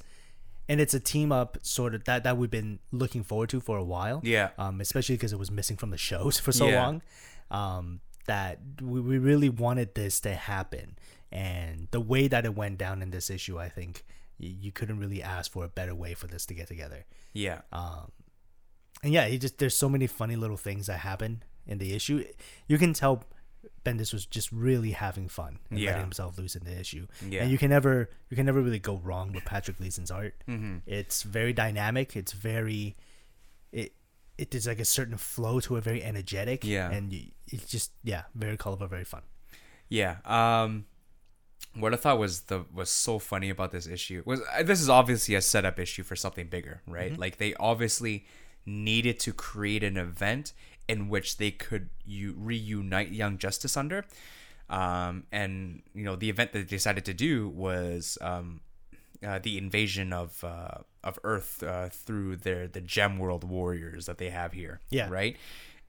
and it's a team up sort of that that we've been looking forward to for a while. Yeah. Um, especially because it was missing from the shows for so Yeah. long. Um, that we, we really wanted this to happen. And the way that it went down in this issue, I think you couldn't really ask for a better way for this to get together. yeah Um, And yeah, he just there's so many funny little things that happen in the issue. You can tell Bendis was just really having fun and Yeah. letting himself loose in the issue. Yeah. And you can never you can never really go wrong with Patrick Gleason's art. Mm-hmm. It's very dynamic. It's very it it is like a certain flow to it, very energetic. Yeah. And you, it's just yeah, very colorful, very fun. Yeah. Um, what I thought was the was so funny about this issue was uh, this is obviously a setup issue for something bigger, right? Like they obviously needed to create an event in which they could you reunite Young Justice under. Um, and you know the event that they decided to do was um, uh, the invasion of uh, of Earth uh, through their the Gem World warriors that they have here. Yeah. Right.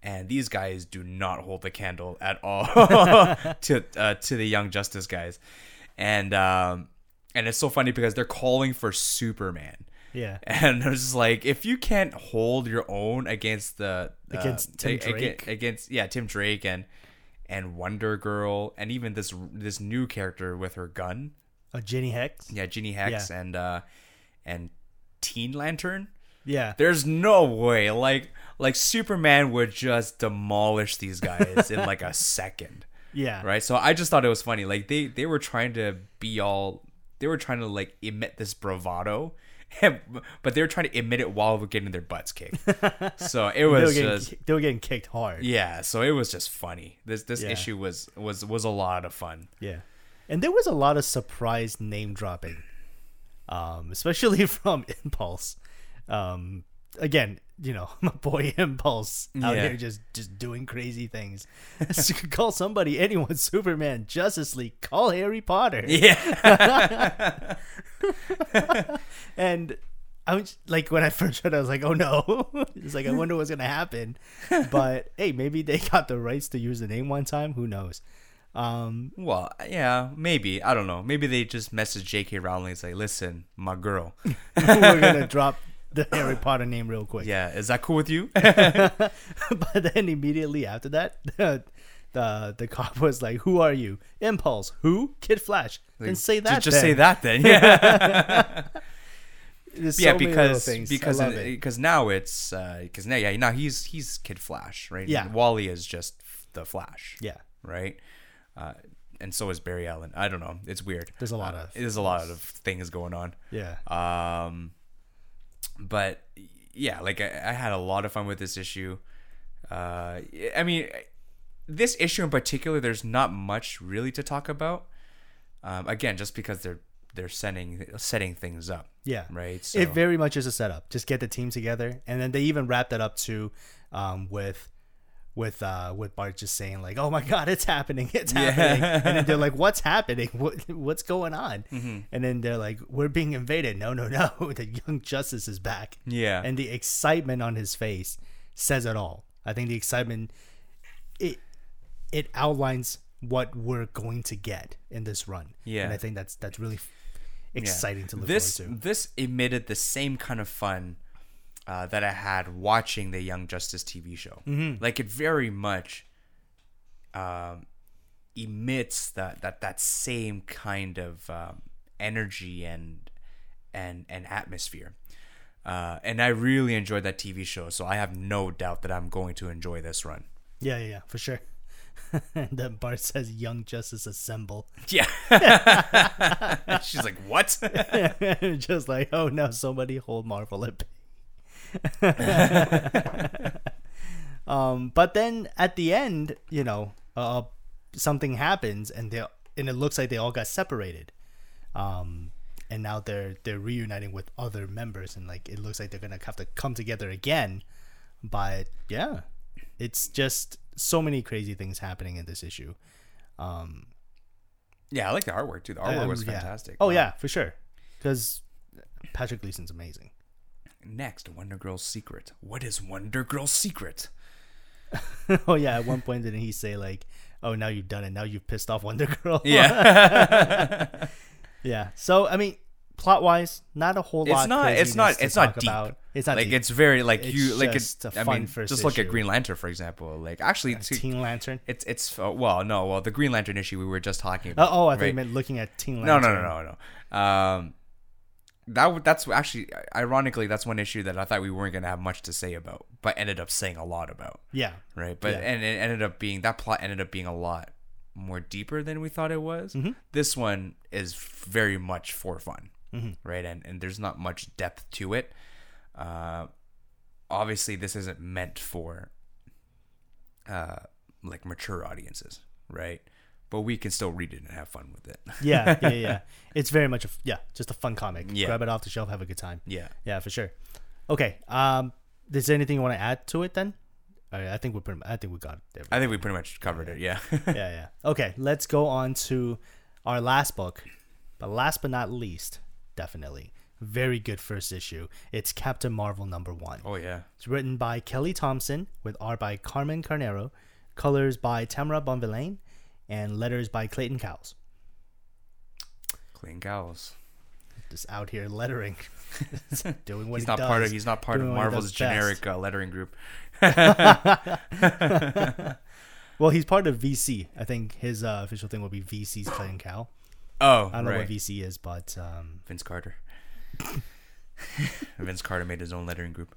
And these guys do not hold the candle at all to uh, to the Young Justice guys, and um, and it's so funny because they're calling for Superman. Yeah. And it's just like if you can't hold your own against the uh, Against Tim Drake. against yeah Tim Drake and and Wonder Girl and even this this new character with her gun Uh, Jinny Hex. yeah Jinny Hex Yeah. and uh and Teen Lantern Yeah. there's no way like like Superman would just demolish these guys in like a second Yeah. right so I just thought it was funny like they they were trying to be all they were trying to like emit this bravado but they were trying to emit it while we're getting their butts kicked so it They were, was getting, just they were getting kicked hard. yeah so it was just funny this this Yeah. issue was was was a lot of fun Yeah. And there was a lot of surprise name dropping, um, especially from Impulse. Um, again, you know, my boy Impulse out Yeah. here just just doing crazy things. So call somebody, anyone, Superman, Justice League, call Harry Potter. yeah And I I was like when I first read, it, I was like, "Oh no!" it's like I wonder what's gonna happen. But hey, maybe they got the rights to use the name one time. Who knows? Um, Well, yeah, maybe. I don't know. Maybe they just messaged J.K. Rowling and say, "Listen, my girl. we're gonna drop the Harry Potter name real quick. Yeah, is that cool with you?" but then immediately after that, the, the the cop was like, "Who are you? Impulse? Who? Kid Flash? then say that. Just, say that then. Yeah. There's yeah, so because because in- it. because now it's because now yeah now he's he's Kid Flash right Yeah. Wally is just the Flash yeah, right uh, and so is Barry Allen. I don't know. It's weird. There's a lot Uh, of- there's a lot of things going on. Yeah, um but yeah like I, I had a lot of fun with this issue. Uh I mean this issue in particular there's not much really to talk about. Um again just because they're they're setting setting things up. Yeah. right? So It very much is a setup. Just get the team together, and then they even wrap that up too, um, with with uh with Bart just saying like, "Oh my God, it's happening, it's Yeah. happening," and then they're like, "What's happening? What what's going on?" Mm-hmm. And then they're like, "We're being invaded." No, no, no. The Young Justice is back. Yeah. and the excitement on his face says it all. I think the excitement it it outlines what we're going to get in this run. Yeah. and I think that's that's really exciting to look this forward to. this emitted the same kind of fun uh, that I had watching the Young Justice TV show. Mm-hmm. Like it very much um, emits that that that same kind of um, energy and and and atmosphere. Uh, and I really enjoyed that TV show, so I have no doubt that I'm going to enjoy this run. Yeah, yeah, yeah, for sure. And then Bart says, "Young Justice Assemble," Yeah. She's like, "What?" just like, "Oh no, somebody hold Marvel at bay." um, but then at the end, you know, uh, something happens, and they and it looks like they all got separated. Um, and now they're they're reuniting with other members, and like it looks like they're gonna have to come together again. But yeah, it's just so many crazy things happening in this issue. Um, yeah, I like the artwork too. The artwork um, was yeah. fantastic. Oh Wow. yeah, for sure. Because Patrick Gleason's amazing. Next, Wonder Girl's secret. What is Wonder Girl's secret? oh yeah, at one point didn't he say like, "Oh, now you've done it. Now you've pissed off Wonder Girl." Yeah, yeah. So I mean, plot wise, not a whole lot. it's not. It's not. It's not deep. It's not like deep. it's very like It's you like just it's. a I fun mean, first just look at. Green Lantern for example. Like actually, to- Teen Lantern. it's it's uh, well no well the Green Lantern issue we were just talking about. Oh, oh I thought you meant looking at Teen Lantern. No, no, no, no, no. Um, that that's actually ironically that's one issue that I thought we weren't gonna have much to say about, but ended up saying a lot about. Yeah. right? But Yeah. and it ended up being that plot ended up being a lot more deeper than we thought it was. Mm-hmm. This one is very much for fun, Mm-hmm. right? And and there's not much depth to it. Uh, obviously, this isn't meant for uh like mature audiences, right? But we can still read it and have fun with it. Yeah, yeah, yeah. It's very much a yeah, just a fun comic. Yeah. Grab it off the shelf, have a good time. yeah. Yeah, for sure. Okay. Um, is there anything you want to add to it then? Right, I think we're pretty. I think we got it. I think we pretty much covered it. Yeah. yeah, yeah. Okay, let's go on to our last book, but last but not least, definitely very good first issue. It's Captain Marvel number one. oh yeah. It's written by Kelly Thompson with art by Carmen Carnero, colors by Tamara Bonvillain, and letters by Clayton Cowles. Clayton Cowles. Just out here lettering, doing what He's he not does. part of. He's not part of Marvel's generic uh, lettering group. Well, he's part of VC. I think his uh, official thing will be VC's Clayton Cow. Oh, I don't know what VC is, but um, Vince Carter. Vince Carter made his own lettering group.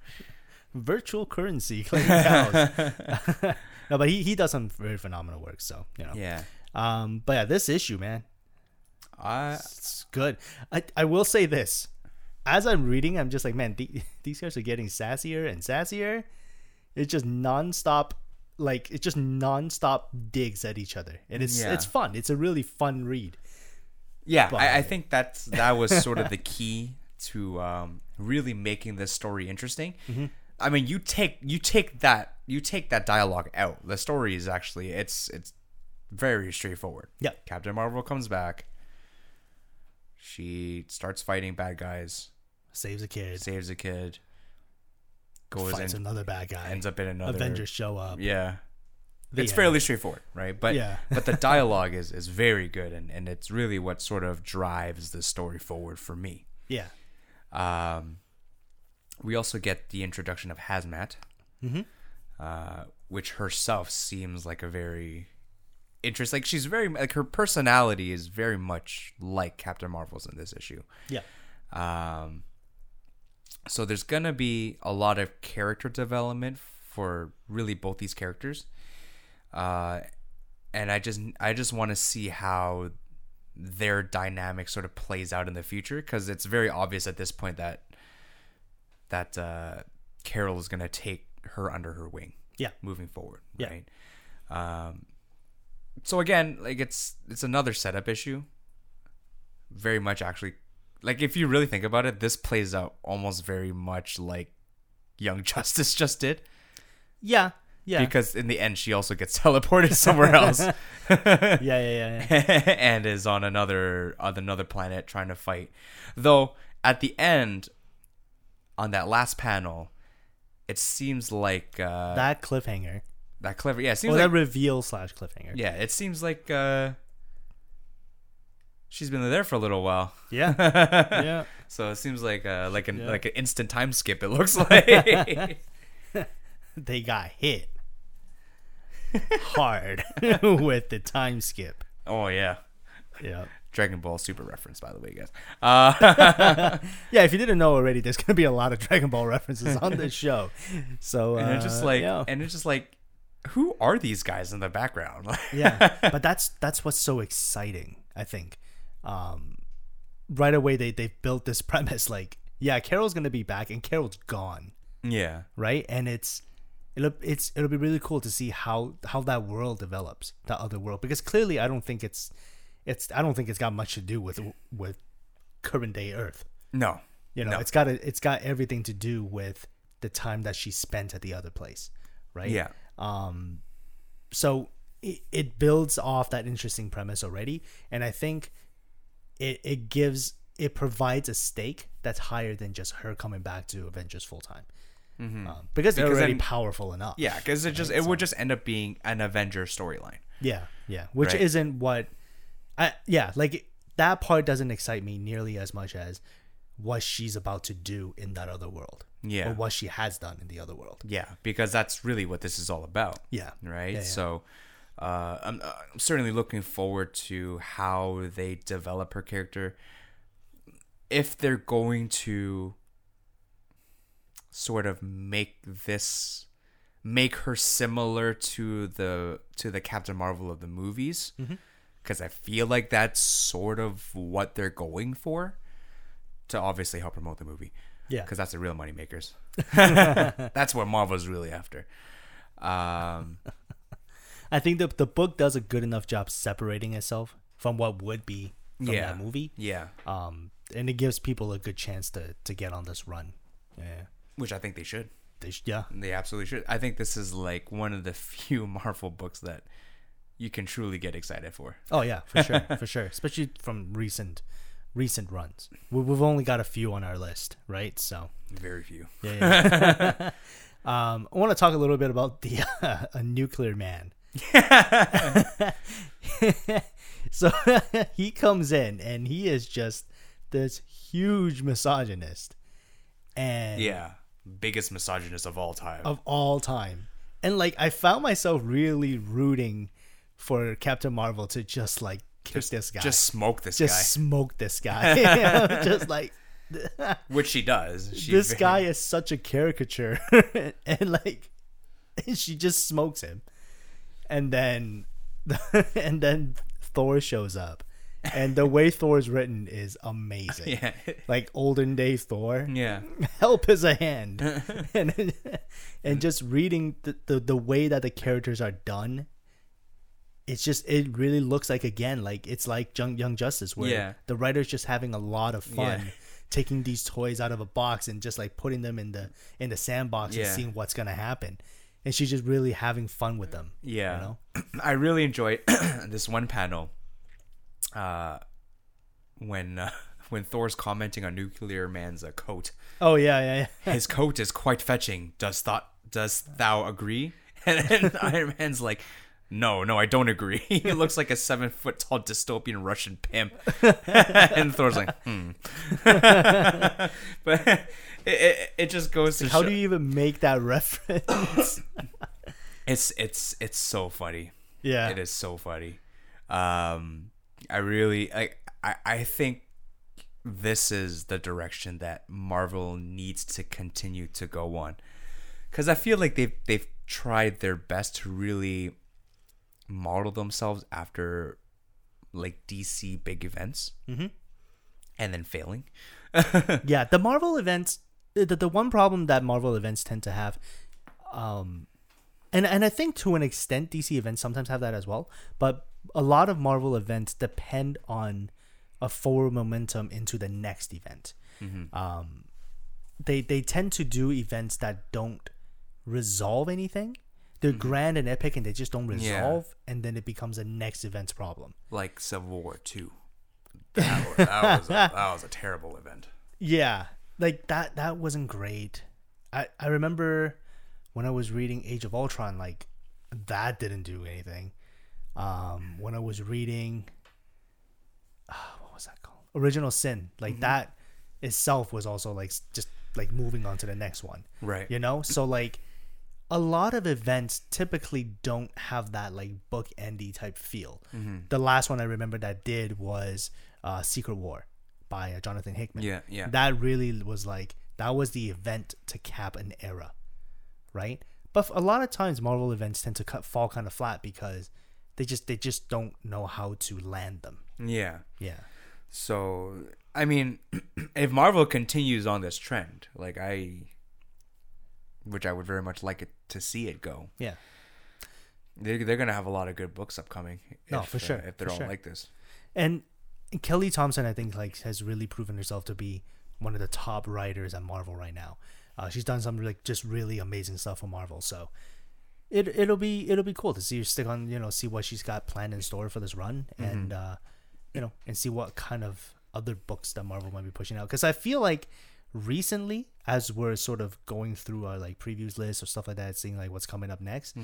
virtual currency Clayton Cows. No, but he, he does some very phenomenal work. So you know. Yeah. Um, but yeah, this issue, man, I it's good. I I will say this, as I'm reading, I'm just like, man, the, these guys are getting sassier and sassier. It's just nonstop, like it's just nonstop digs at each other, and it's Yeah. it's fun. It's a really fun read. yeah, But- I, I think that's that was sort of the key to um, really making this story interesting. Mm-hmm. I mean, you take you take that you take that dialogue out. The story is actually it's it's very straightforward. Yeah. Captain Marvel comes back. She starts fighting bad guys. saves a kid, saves a kid, goes fights and another bad guy. ends up in another Avengers show up. Yeah. The it's end. fairly straightforward, right? But Yeah. but the dialogue is is very good and, and it's really what sort of drives the story forward for me. Yeah. Um, we also get the introduction of Hazmat, uh, which herself seems like a very interesting. Like she's very like her personality is very much like Captain Marvel's in this issue. Yeah. Um, so there's gonna be a lot of character development for really both these characters, uh, and I just I just want to see how their dynamic sort of plays out in the future because it's very obvious at this point that that uh, Carol is gonna take her under her wing. Yeah. moving forward. Yeah. Right. Um, so again, like it's it's another setup issue. Very much actually, like if you really think about it, this plays out almost very much like Young Justice just did. Yeah. Yeah. Because in the end, she also gets teleported somewhere else yeah. Yeah. Yeah. yeah. and is on another on another planet trying to fight. Though at the end, on that last panel, it seems like uh, that, cliffhanger. that clever. Yeah, it seems Or like that reveal slash cliffhanger. Yeah, it seems like uh she's been there for a little while. Yeah. yeah. So it seems like uh like an Yeah. like an instant time skip it looks like. They got hit hard with the time skip. oh yeah. Yeah. Dragon Ball Super reference by the way, guys. Uh Yeah, if you didn't know already, there's gonna be a lot of Dragon Ball references on this show. So and uh, it's just like yeah. and it's just like who are these guys in the background? yeah, but that's that's what's so exciting. I think, um, right away they they built this premise like, yeah, Carol's gonna be back, and Carol's gone, yeah. right? And it's it'll it's it'll be really cool to see how how that world develops, that other world, because clearly I don't think it's it's I don't think it's got much to do with with current day Earth. No. You know, No. it's got a, it's got everything to do with the time that she spent at the other place, right? Yeah. Um, so it, it builds off that interesting premise already, and I think it it gives it provides a stake that's higher than just her coming back to Avengers full time, um, because they're Because already then- powerful enough. Yeah, because it just it would just end up being an Avenger storyline. yeah, yeah. Which Right. isn't what, I yeah like that part doesn't excite me nearly as much as what she's about to do in that other world. Yeah. or what she has done in the other world. Yeah, because that's really what this is all about. Yeah, right? Yeah, yeah. So uh, I'm, uh, I'm certainly looking forward to how they develop her character. If they're going to sort of make this make her similar to the to the Captain Marvel of the movies Mm-hmm. Because I feel like that's sort of what they're going for to obviously help promote the movie yeah, because that's the real money makers. that's what Marvel's really after. Um, I think the the book does a good enough job separating itself from what would be from Yeah. that movie. yeah, Um, and it gives people a good chance to to get on this run. Yeah, which I think they should. they sh- yeah, They absolutely should. I think this is like one of the few Marvel books that you can truly get excited for. oh yeah, for sure, for sure. Especially from recent recent runs. We, we've only got a few on our list, right? So Very few. yeah. yeah. um, I want to talk a little bit about the uh, a nuclear man. so he comes in and he is just this huge misogynist and Yeah, biggest misogynist of all time. of all time and like i found myself really rooting for captain marvel to just like kick this guy. Just smoke this just guy, smoke this guy. Just like which she does. She this very- guy is such a caricature and like she just smokes him. And then and then thor shows up. And the way thor's written is amazing. Yeah, like olden day thor. Yeah, help is a hand. And and just reading the, the the way that the characters are done it's just it really looks like again like it's like young young justice where Yeah. the writer's just having a lot of fun Yeah. taking these toys out of a box and just like putting them in the in the sandbox and seeing what's gonna happen and she's just really having fun with them yeah. you know I really enjoyed this one panel. Uh, when uh, when Thor's commenting on Nuclear Man's uh, coat. Oh yeah, yeah, yeah. His coat is quite fetching. Does thought does thou agree? And, and Iron Man's like, no, no, I don't agree. He looks like a seven foot tall dystopian Russian pimp. and Thor's like, hmm. but it, it, it just goes to How show- do you even make that reference? it's it's it's so funny. yeah. It is so funny. Um, I really I, I I think this is the direction that Marvel needs to continue to go on, because I feel like they've they've tried their best to really model themselves after like DC big events, Mhm. and then failing. yeah, the Marvel events. The, the one problem that Marvel events tend to have, um, and and I think to an extent DC events sometimes have that as well. But a lot of Marvel events depend on a forward momentum into the next event. Um, they they tend to do events that don't resolve anything. They're grand and epic, and they just don't resolve, and then it becomes a next event's problem. Like Civil War Two. That was, that was, a, that was a terrible event. Yeah, like that that wasn't great. I I remember when I was reading Age of Ultron, like that didn't do anything. Um, when I was reading, ah, what was that called? Original Sin, like that itself was also like just like moving on to the next one. Right. You know, so like a lot of events typically don't have that like book endy type feel. Mm-hmm. The last one I remember that did was uh, Secret War by uh, Jonathan Hickman. Yeah, yeah. That really was like that was the event to cap an era, right? But a lot of times Marvel events tend to cut fall kind of flat because they just they just don't know how to land them. Yeah. Yeah. So, I mean, if Marvel continues on this trend, like I, which I would very much like it to see it go, Yeah. They're, they're gonna have a lot of good books upcoming. No, if, for uh, sure, if they're for all sure. like this. And Kelly Thompson, I think, like has really proven herself to be one of the top writers at Marvel right now. Uh, she's done some like just really amazing stuff for Marvel. So it it'll be it'll be cool to see her stick on you know see what she's got planned in store for this run and uh, you know and see what kind of other books that Marvel might be pushing out. Because I feel like recently, as we're sort of going through our like previews list or stuff like that, seeing like what's coming up next,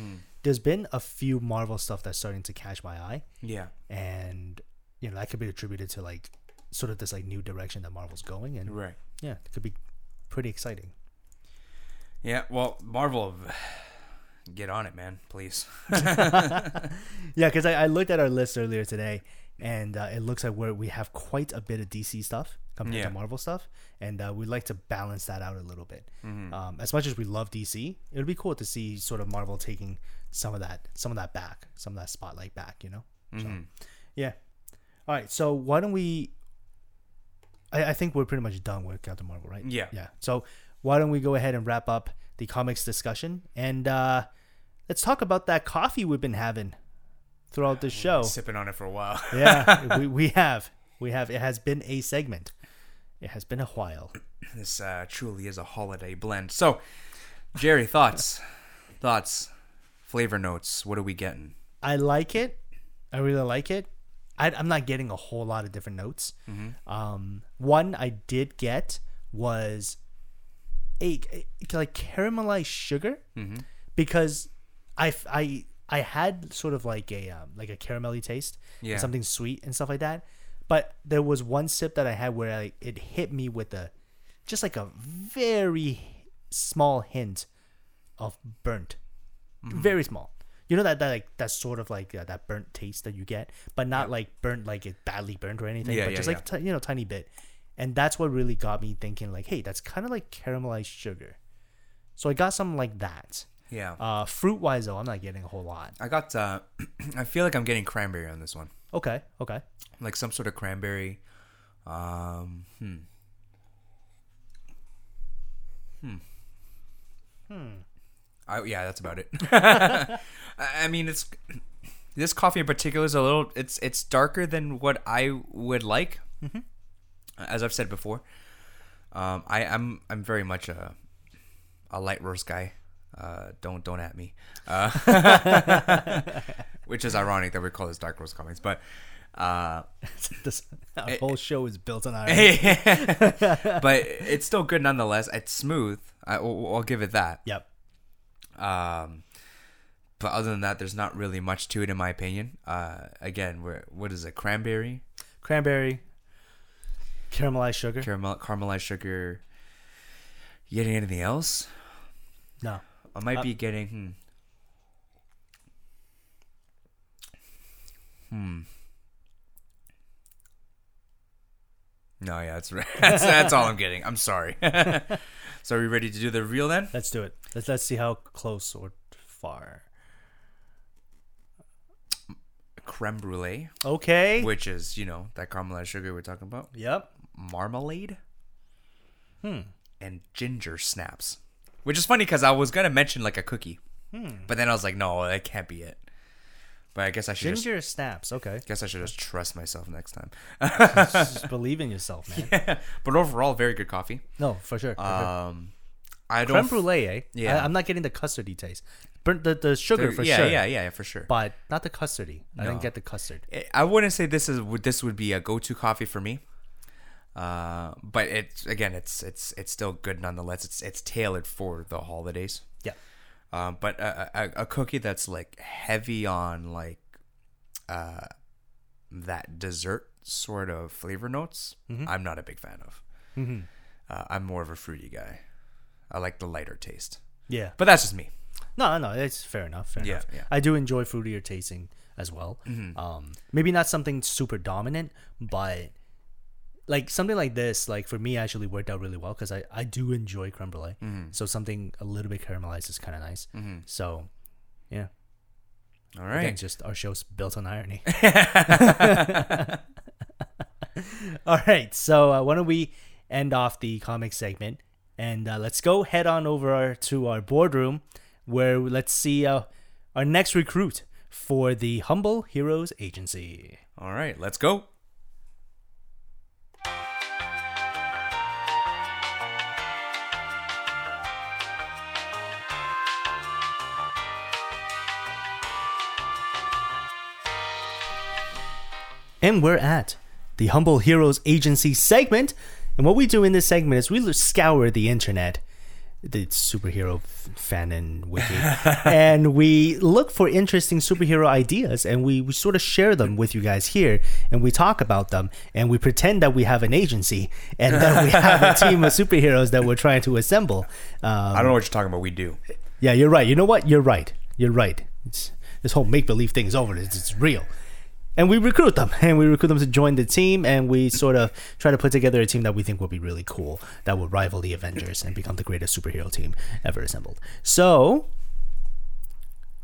there's been a few Marvel stuff that's starting to catch my eye Yeah. and you know that could be attributed to like sort of this like new direction that Marvel's going, and Right. yeah, it could be pretty exciting. Yeah. Well, Marvel, get on it, man, please. Yeah, because I, I looked at our list earlier today, and uh, it looks like we're, we have quite a bit of DC stuff compared Yeah. to Marvel stuff, and uh, we'd like to balance that out a little bit. Mm-hmm. Um, as much as we love DC, it would be cool to see sort of Marvel taking some of that, some of that back, some of that spotlight back. You know. Mm-hmm. yeah. All right. So why don't we? I, I think we're pretty much done with Captain Marvel, right? Yeah. Yeah. So why don't we go ahead and wrap up the comics discussion and uh, let's talk about that coffee we've been having throughout the show. Sipping on it for a while. yeah, we, we have. We have. It has been a segment. It has been a while. this uh, truly is a holiday blend. So, Jerry, thoughts, thoughts, flavor notes. What are we getting? I like it. I really like it. I, I'm not getting a whole lot of different notes. Um, one I did get was a, a- like caramelized sugar because I, I I had sort of like a um, like a caramelly taste, and Yeah. something sweet and stuff like that. But there was one sip that I had where I, it hit me with a just like a very small hint of burnt, very small. You know that that like that sort of like uh, that burnt taste that you get, but not like burnt like it badly burnt or anything, Yeah, but yeah, just like ti- you know tiny bit. And that's what really got me thinking like, hey, that's kind of like caramelized sugar. So I got something like that. Yeah, Uh, fruit wise though, I'm not getting a whole lot. I got. Uh, I feel like I'm getting cranberry on this one, Okay, okay. like some sort of cranberry. Um, hmm. Hmm. Hmm. I, yeah, that's about it. I mean, it's this coffee in particular is a little. It's it's darker than what I would like. As I've said before, um, I I'm I'm very much a a light roast guy. Uh, don't don't at me. Uh, which is ironic that we call this Dark Roast Comics, but uh, this our whole show is built on irony. but it's still good nonetheless. It's smooth. I, will I'll give it that. Yep. Um, but other than that, there's not really much to it, in my opinion. Uh, again, we're, what is it? Cranberry, Cranberry, caramelized sugar. caramel, caramelized sugar. You getting anything else? no. I might Uh, be getting. Hmm. Hmm. No, yeah, that's right. That's, that's all I'm getting. I'm sorry. so, are we ready to do the reveal then? Let's do it. Let's let's see how close or far. Creme brulee, Okay. which is you know that caramelized sugar we're talking about. Yep. Marmalade. Hmm. And ginger snaps, which is funny because I was gonna mention like a cookie, Hmm. but then I was like, no, that can't be it. But I guess I should just Ginger snaps. Okay. guess I should just trust myself next time. Just believe in yourself, man. Yeah. but overall, very good coffee. No, for sure. For sure. Um, I don't. Creme brulee, eh? yeah. I, am not getting the custardy taste. Burnt the, the sugar f- for yeah, sure. yeah, yeah, yeah, for sure. But not the custardy. I didn't get the custard. I- wouldn't say this is would this would be a go-to coffee for me. Uh, but it's again, it's it's it's still good nonetheless. It's it's tailored for the holidays. Um, but a, a, a cookie that's like heavy on like uh that dessert sort of flavor notes, I'm not a big fan of. Mm-hmm. Uh, I'm more of a fruity guy. I like the lighter taste, Yeah. but that's just me. No, no, it's fair enough. Fair Yeah, enough. yeah. I do enjoy fruitier tasting as well. Um, maybe not something super dominant, but like something like this, like for me, actually worked out really well because I, I do enjoy creme brulee. So something a little bit caramelized is kind of nice. So, yeah. All right. Again, just our show's built on irony. All right, so uh, why don't we end off the comic segment and uh, let's go head on over our, to our boardroom where let's see uh, our next recruit for the Humble Heroes Agency. All right, let's go. And we're at the Humble Heroes Agency segment. And what we do in this segment is we scour the internet, the superhero fan and wiki, and we look for interesting superhero ideas and we, we sort of share them with you guys here and we talk about them and we pretend that we have an agency and that we have a team of superheroes that we're trying to assemble. Um, I don't know what you're talking about. We do. yeah, you're right. You know what? You're right. You're right. It's, this whole make believe thing is over. It's, it's real. And we recruit them, and we recruit them to join the team, and we sort of try to put together a team that we think will be really cool, that will rival the Avengers and become the greatest superhero team ever assembled. So,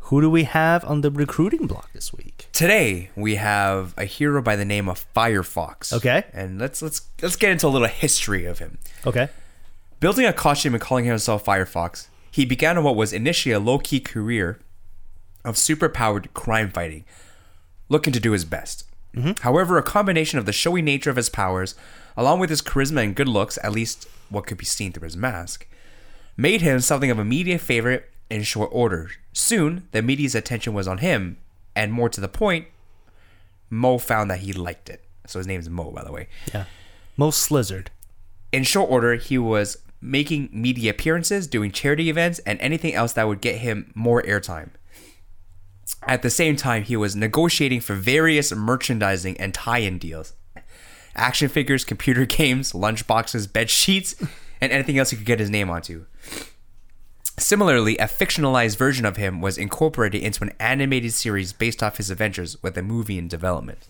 who do we have on the recruiting block this week? Today we have a hero by the name of Firefox. Okay. And let's let's let's get into a little history of him. Okay. Building a costume and calling himself Firefox, he began what was initially a low-key career of superpowered crime fighting, looking to do his best. However, a combination of the showy nature of his powers, along with his charisma and good looks, at least what could be seen through his mask, made him something of a media favorite in short order. Soon, the media's attention was on him, and more to the point, Mo found that he liked it. So his name is Mo, by the way. Yeah. Mo Slizzard. In short order, he was making media appearances, doing charity events, and anything else that would get him more airtime. At the same time, he was negotiating for various merchandising and tie in deals action figures, computer games, lunchboxes, bed sheets, and anything else he could get his name onto. Similarly, a fictionalized version of him was incorporated into an animated series based off his adventures with a movie in development.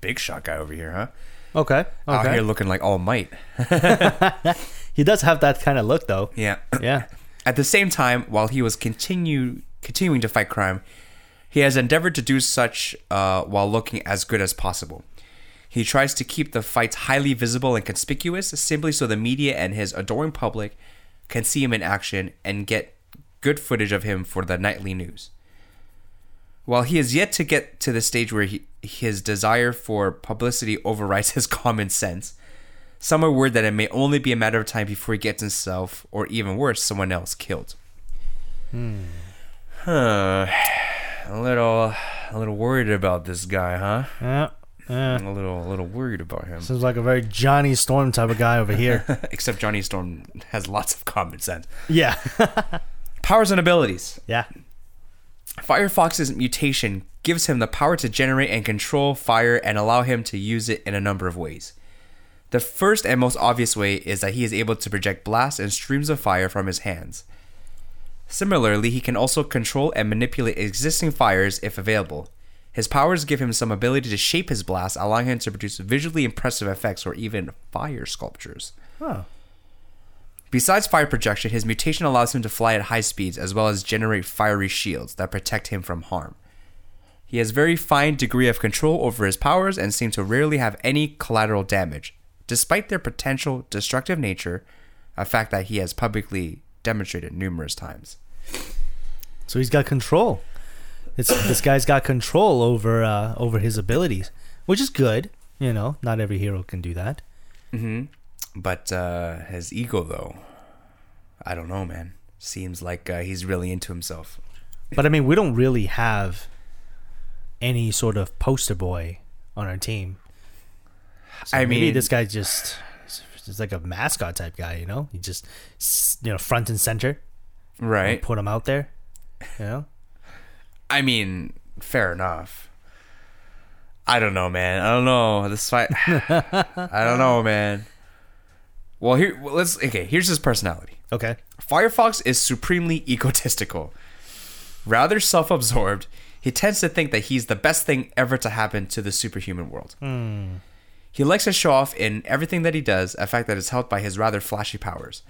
Big shot guy over here, huh? Okay. Out Okay. here looking like All Might. He does have that kind of look, though. Yeah. Yeah. At the same time, while he was continue continuing to fight crime, he has endeavored to do such uh, while looking as good as possible. He tries to keep the fights highly visible and conspicuous, simply so the media and his adoring public can see him in action and get good footage of him for the nightly news. While he is yet to get to the stage where he, his desire for publicity overrides his common sense, some are worried that it may only be a matter of time before he gets himself, or even worse, someone else killed. Huh. A little, a little worried about this guy, huh? Yeah. Yeah. A little, a little worried about him. Seems like a very Johnny Storm type of guy over here. Except Johnny Storm has lots of common sense. yeah. Powers and abilities. yeah. Firefox's mutation gives him the power to generate and control fire and allow him to use it in a number of ways. The first and most obvious way is that he is able to project blasts and streams of fire from his hands. Similarly, he can also control and manipulate existing fires if available. His powers give him some ability to shape his blasts, allowing him to produce visually impressive effects or even fire sculptures. Oh. Besides fire projection, his mutation allows him to fly at high speeds as well as generate fiery shields that protect him from harm. He has very fine degree of control over his powers and seems to rarely have any collateral damage, despite their potential destructive nature, a fact that he has publicly demonstrated numerous times. So he's got control. It's, this guy's got control over uh, over his abilities, which is good. You know, not every hero can do that. But uh, his ego, though, I don't know, man. Seems like uh, he's really into himself. But I mean, we don't really have any sort of poster boy on our team. So I maybe mean- this guy just is like a mascot type guy. You know, he just you know front and center, Right. put him out there. You know, I mean, fair enough. I don't know, man. I don't know. This fight. I don't know, man. Well, here, well, let's. Okay, here's his personality. okay. Firefox is supremely egotistical. Rather self absorbed, he tends to think that he's the best thing ever to happen to the superhuman world. Hmm. He likes to show off in everything that he does, a fact that is helped by his rather flashy powers.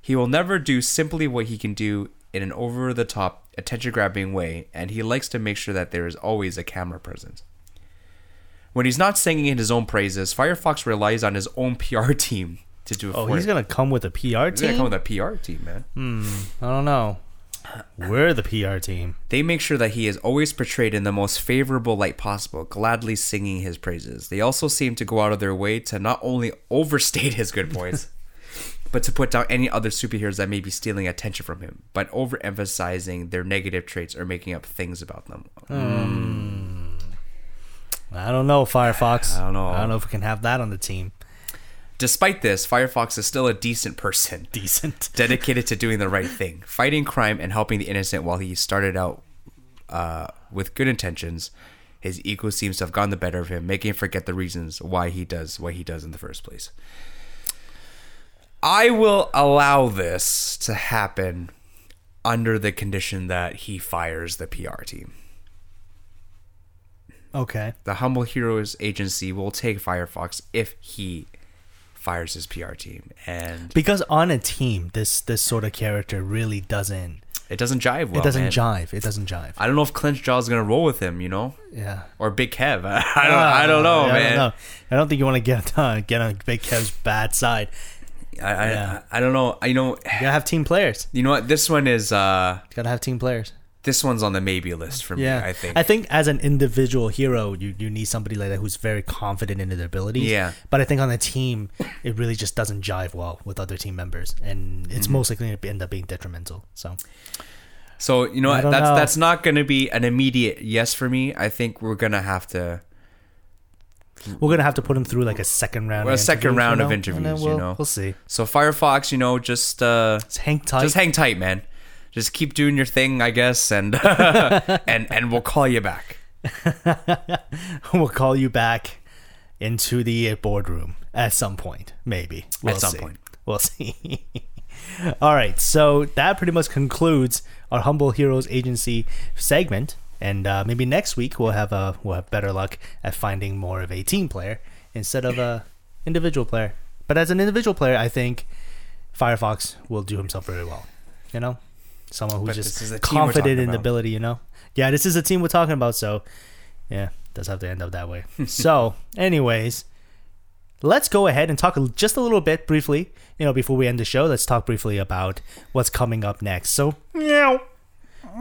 He will never do simply what he can do in an over the top, attention grabbing way, and he likes to make sure that there is always a camera present. When he's not singing in his own praises, Firefox relies on his own PR team to do it Oh, he's him. gonna come with a PR He's gonna team. come with a PR team, man. Hmm. I don't know. We're the PR team. They make sure that he is always portrayed in the most favorable light possible, gladly singing his praises. They also seem to go out of their way to not only overstate his good points, but to put down any other superheroes that may be stealing attention from him, but overemphasizing their negative traits or making up things about them. Hmm. I don't know, Firefox. I don't know. I don't know if we can have that on the team. Despite this, Firefox is still a decent person, Decent. dedicated to doing the right thing, fighting crime and helping the innocent while he started out uh, with good intentions. His ego seems to have gotten the better of him, making him forget the reasons why he does what he does in the first place. I will allow this to happen under the condition that he fires the PR team. Okay. The Humble Heroes agency will take Firefox if he fires his PR team, and Because on a team, this this sort of character really doesn't. it doesn't jive well. it doesn't man. jive. It doesn't jive. I don't know if Clench Jaw's is gonna roll with him, you know, Yeah. or Big Kev. I don't. I don't know, Uh, Yeah, man. I don't know. I don't think you want to get uh, get on Big Kev's bad side. I, I, Yeah. I, don't know. You know. You gotta have team players. You know what? This one is. uh You gotta have team players. This one's on the maybe list for Yeah, me. I think. I think as an individual hero, you, you need somebody like that who's very confident in their abilities. Yeah. But I think on a team, it really just doesn't jive well with other team members, and Mm-hmm. it's most likely to end up being detrimental. So so you know I what? don't That's know. that's not gonna be an immediate yes for me. I think we're gonna have to. we're gonna have to put him through like a second round. Of a second interviews, round you of know? Then interviews, you we'll, know. we'll see. So Firefox, you know, just uh Just hang tight. just hang tight, man. Just keep doing your thing, I guess, and and and we'll call you back. we'll call you back into the boardroom at some point, maybe. We'll some see. point. We'll see. All right, so that pretty much concludes our Humble Heroes Agency segment, and uh, maybe next week we'll have a we'll have better luck at finding more of a team player instead of a individual player. But as an individual player, I think Firefox will do himself very well. You know, someone who's But just a team we're confident in about. ability. You know, yeah, this is a team we're talking about, so yeah, does have to end up that way. so, anyways, let's go ahead and talk just a little bit briefly. You know, before we end the show, let's talk briefly about what's coming up next. So, meow.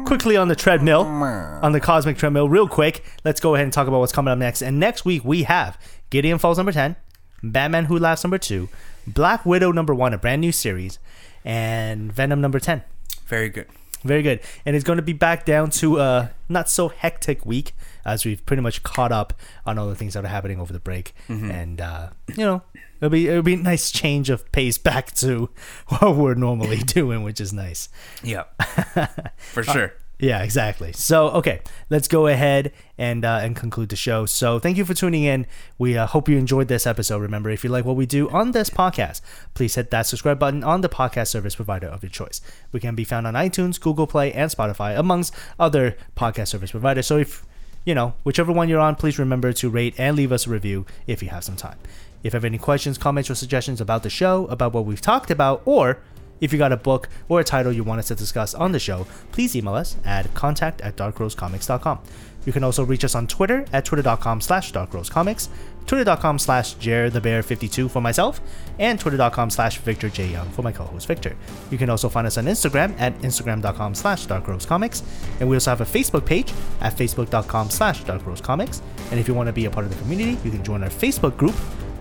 Quickly on the treadmill, on the cosmic treadmill, real quick. Let's go ahead and talk about what's coming up next. And next week we have Gideon Falls number ten, Batman Who Laughs number two, Black Widow number one, a brand new series, and Venom number ten. Very good. Very good. And it's going to be back down to a not so hectic week as we've pretty much caught up on all the things that are happening over the break. And, uh, you know, it'll be, it'll be a nice change of pace back to what we're normally doing, which is nice. Yeah, for sure. Yeah, exactly. So, okay, let's go ahead and uh, and conclude the show. So, thank you for tuning in. We uh, hope you enjoyed this episode. Remember, if you like what we do on this podcast, please hit that subscribe button on the podcast service provider of your choice. We can be found on iTunes, Google Play, and Spotify, amongst other podcast service providers. So, if you know whichever one you're on, please remember to rate and leave us a review if you have some time. If you have any questions, comments, or suggestions about the show, about what we've talked about, or if you got a book or a title you want us to discuss on the show, please email us at contact at darkroastcomics.com. You can also reach us on Twitter at twitter.com slash darkroastcomics, twitter.com slash jerthebear52 for myself, and twitter.com slash Victor J. Young for my co-host Victor. You can also find us on Instagram at instagram.com slash darkroastcomics, and we also have a Facebook page at facebook.com slash darkroastcomics. And if you want to be a part of the community, you can join our Facebook group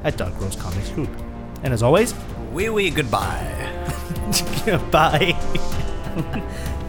at Dark Roast Comics Group. And as always, Wee wee goodbye. Bye.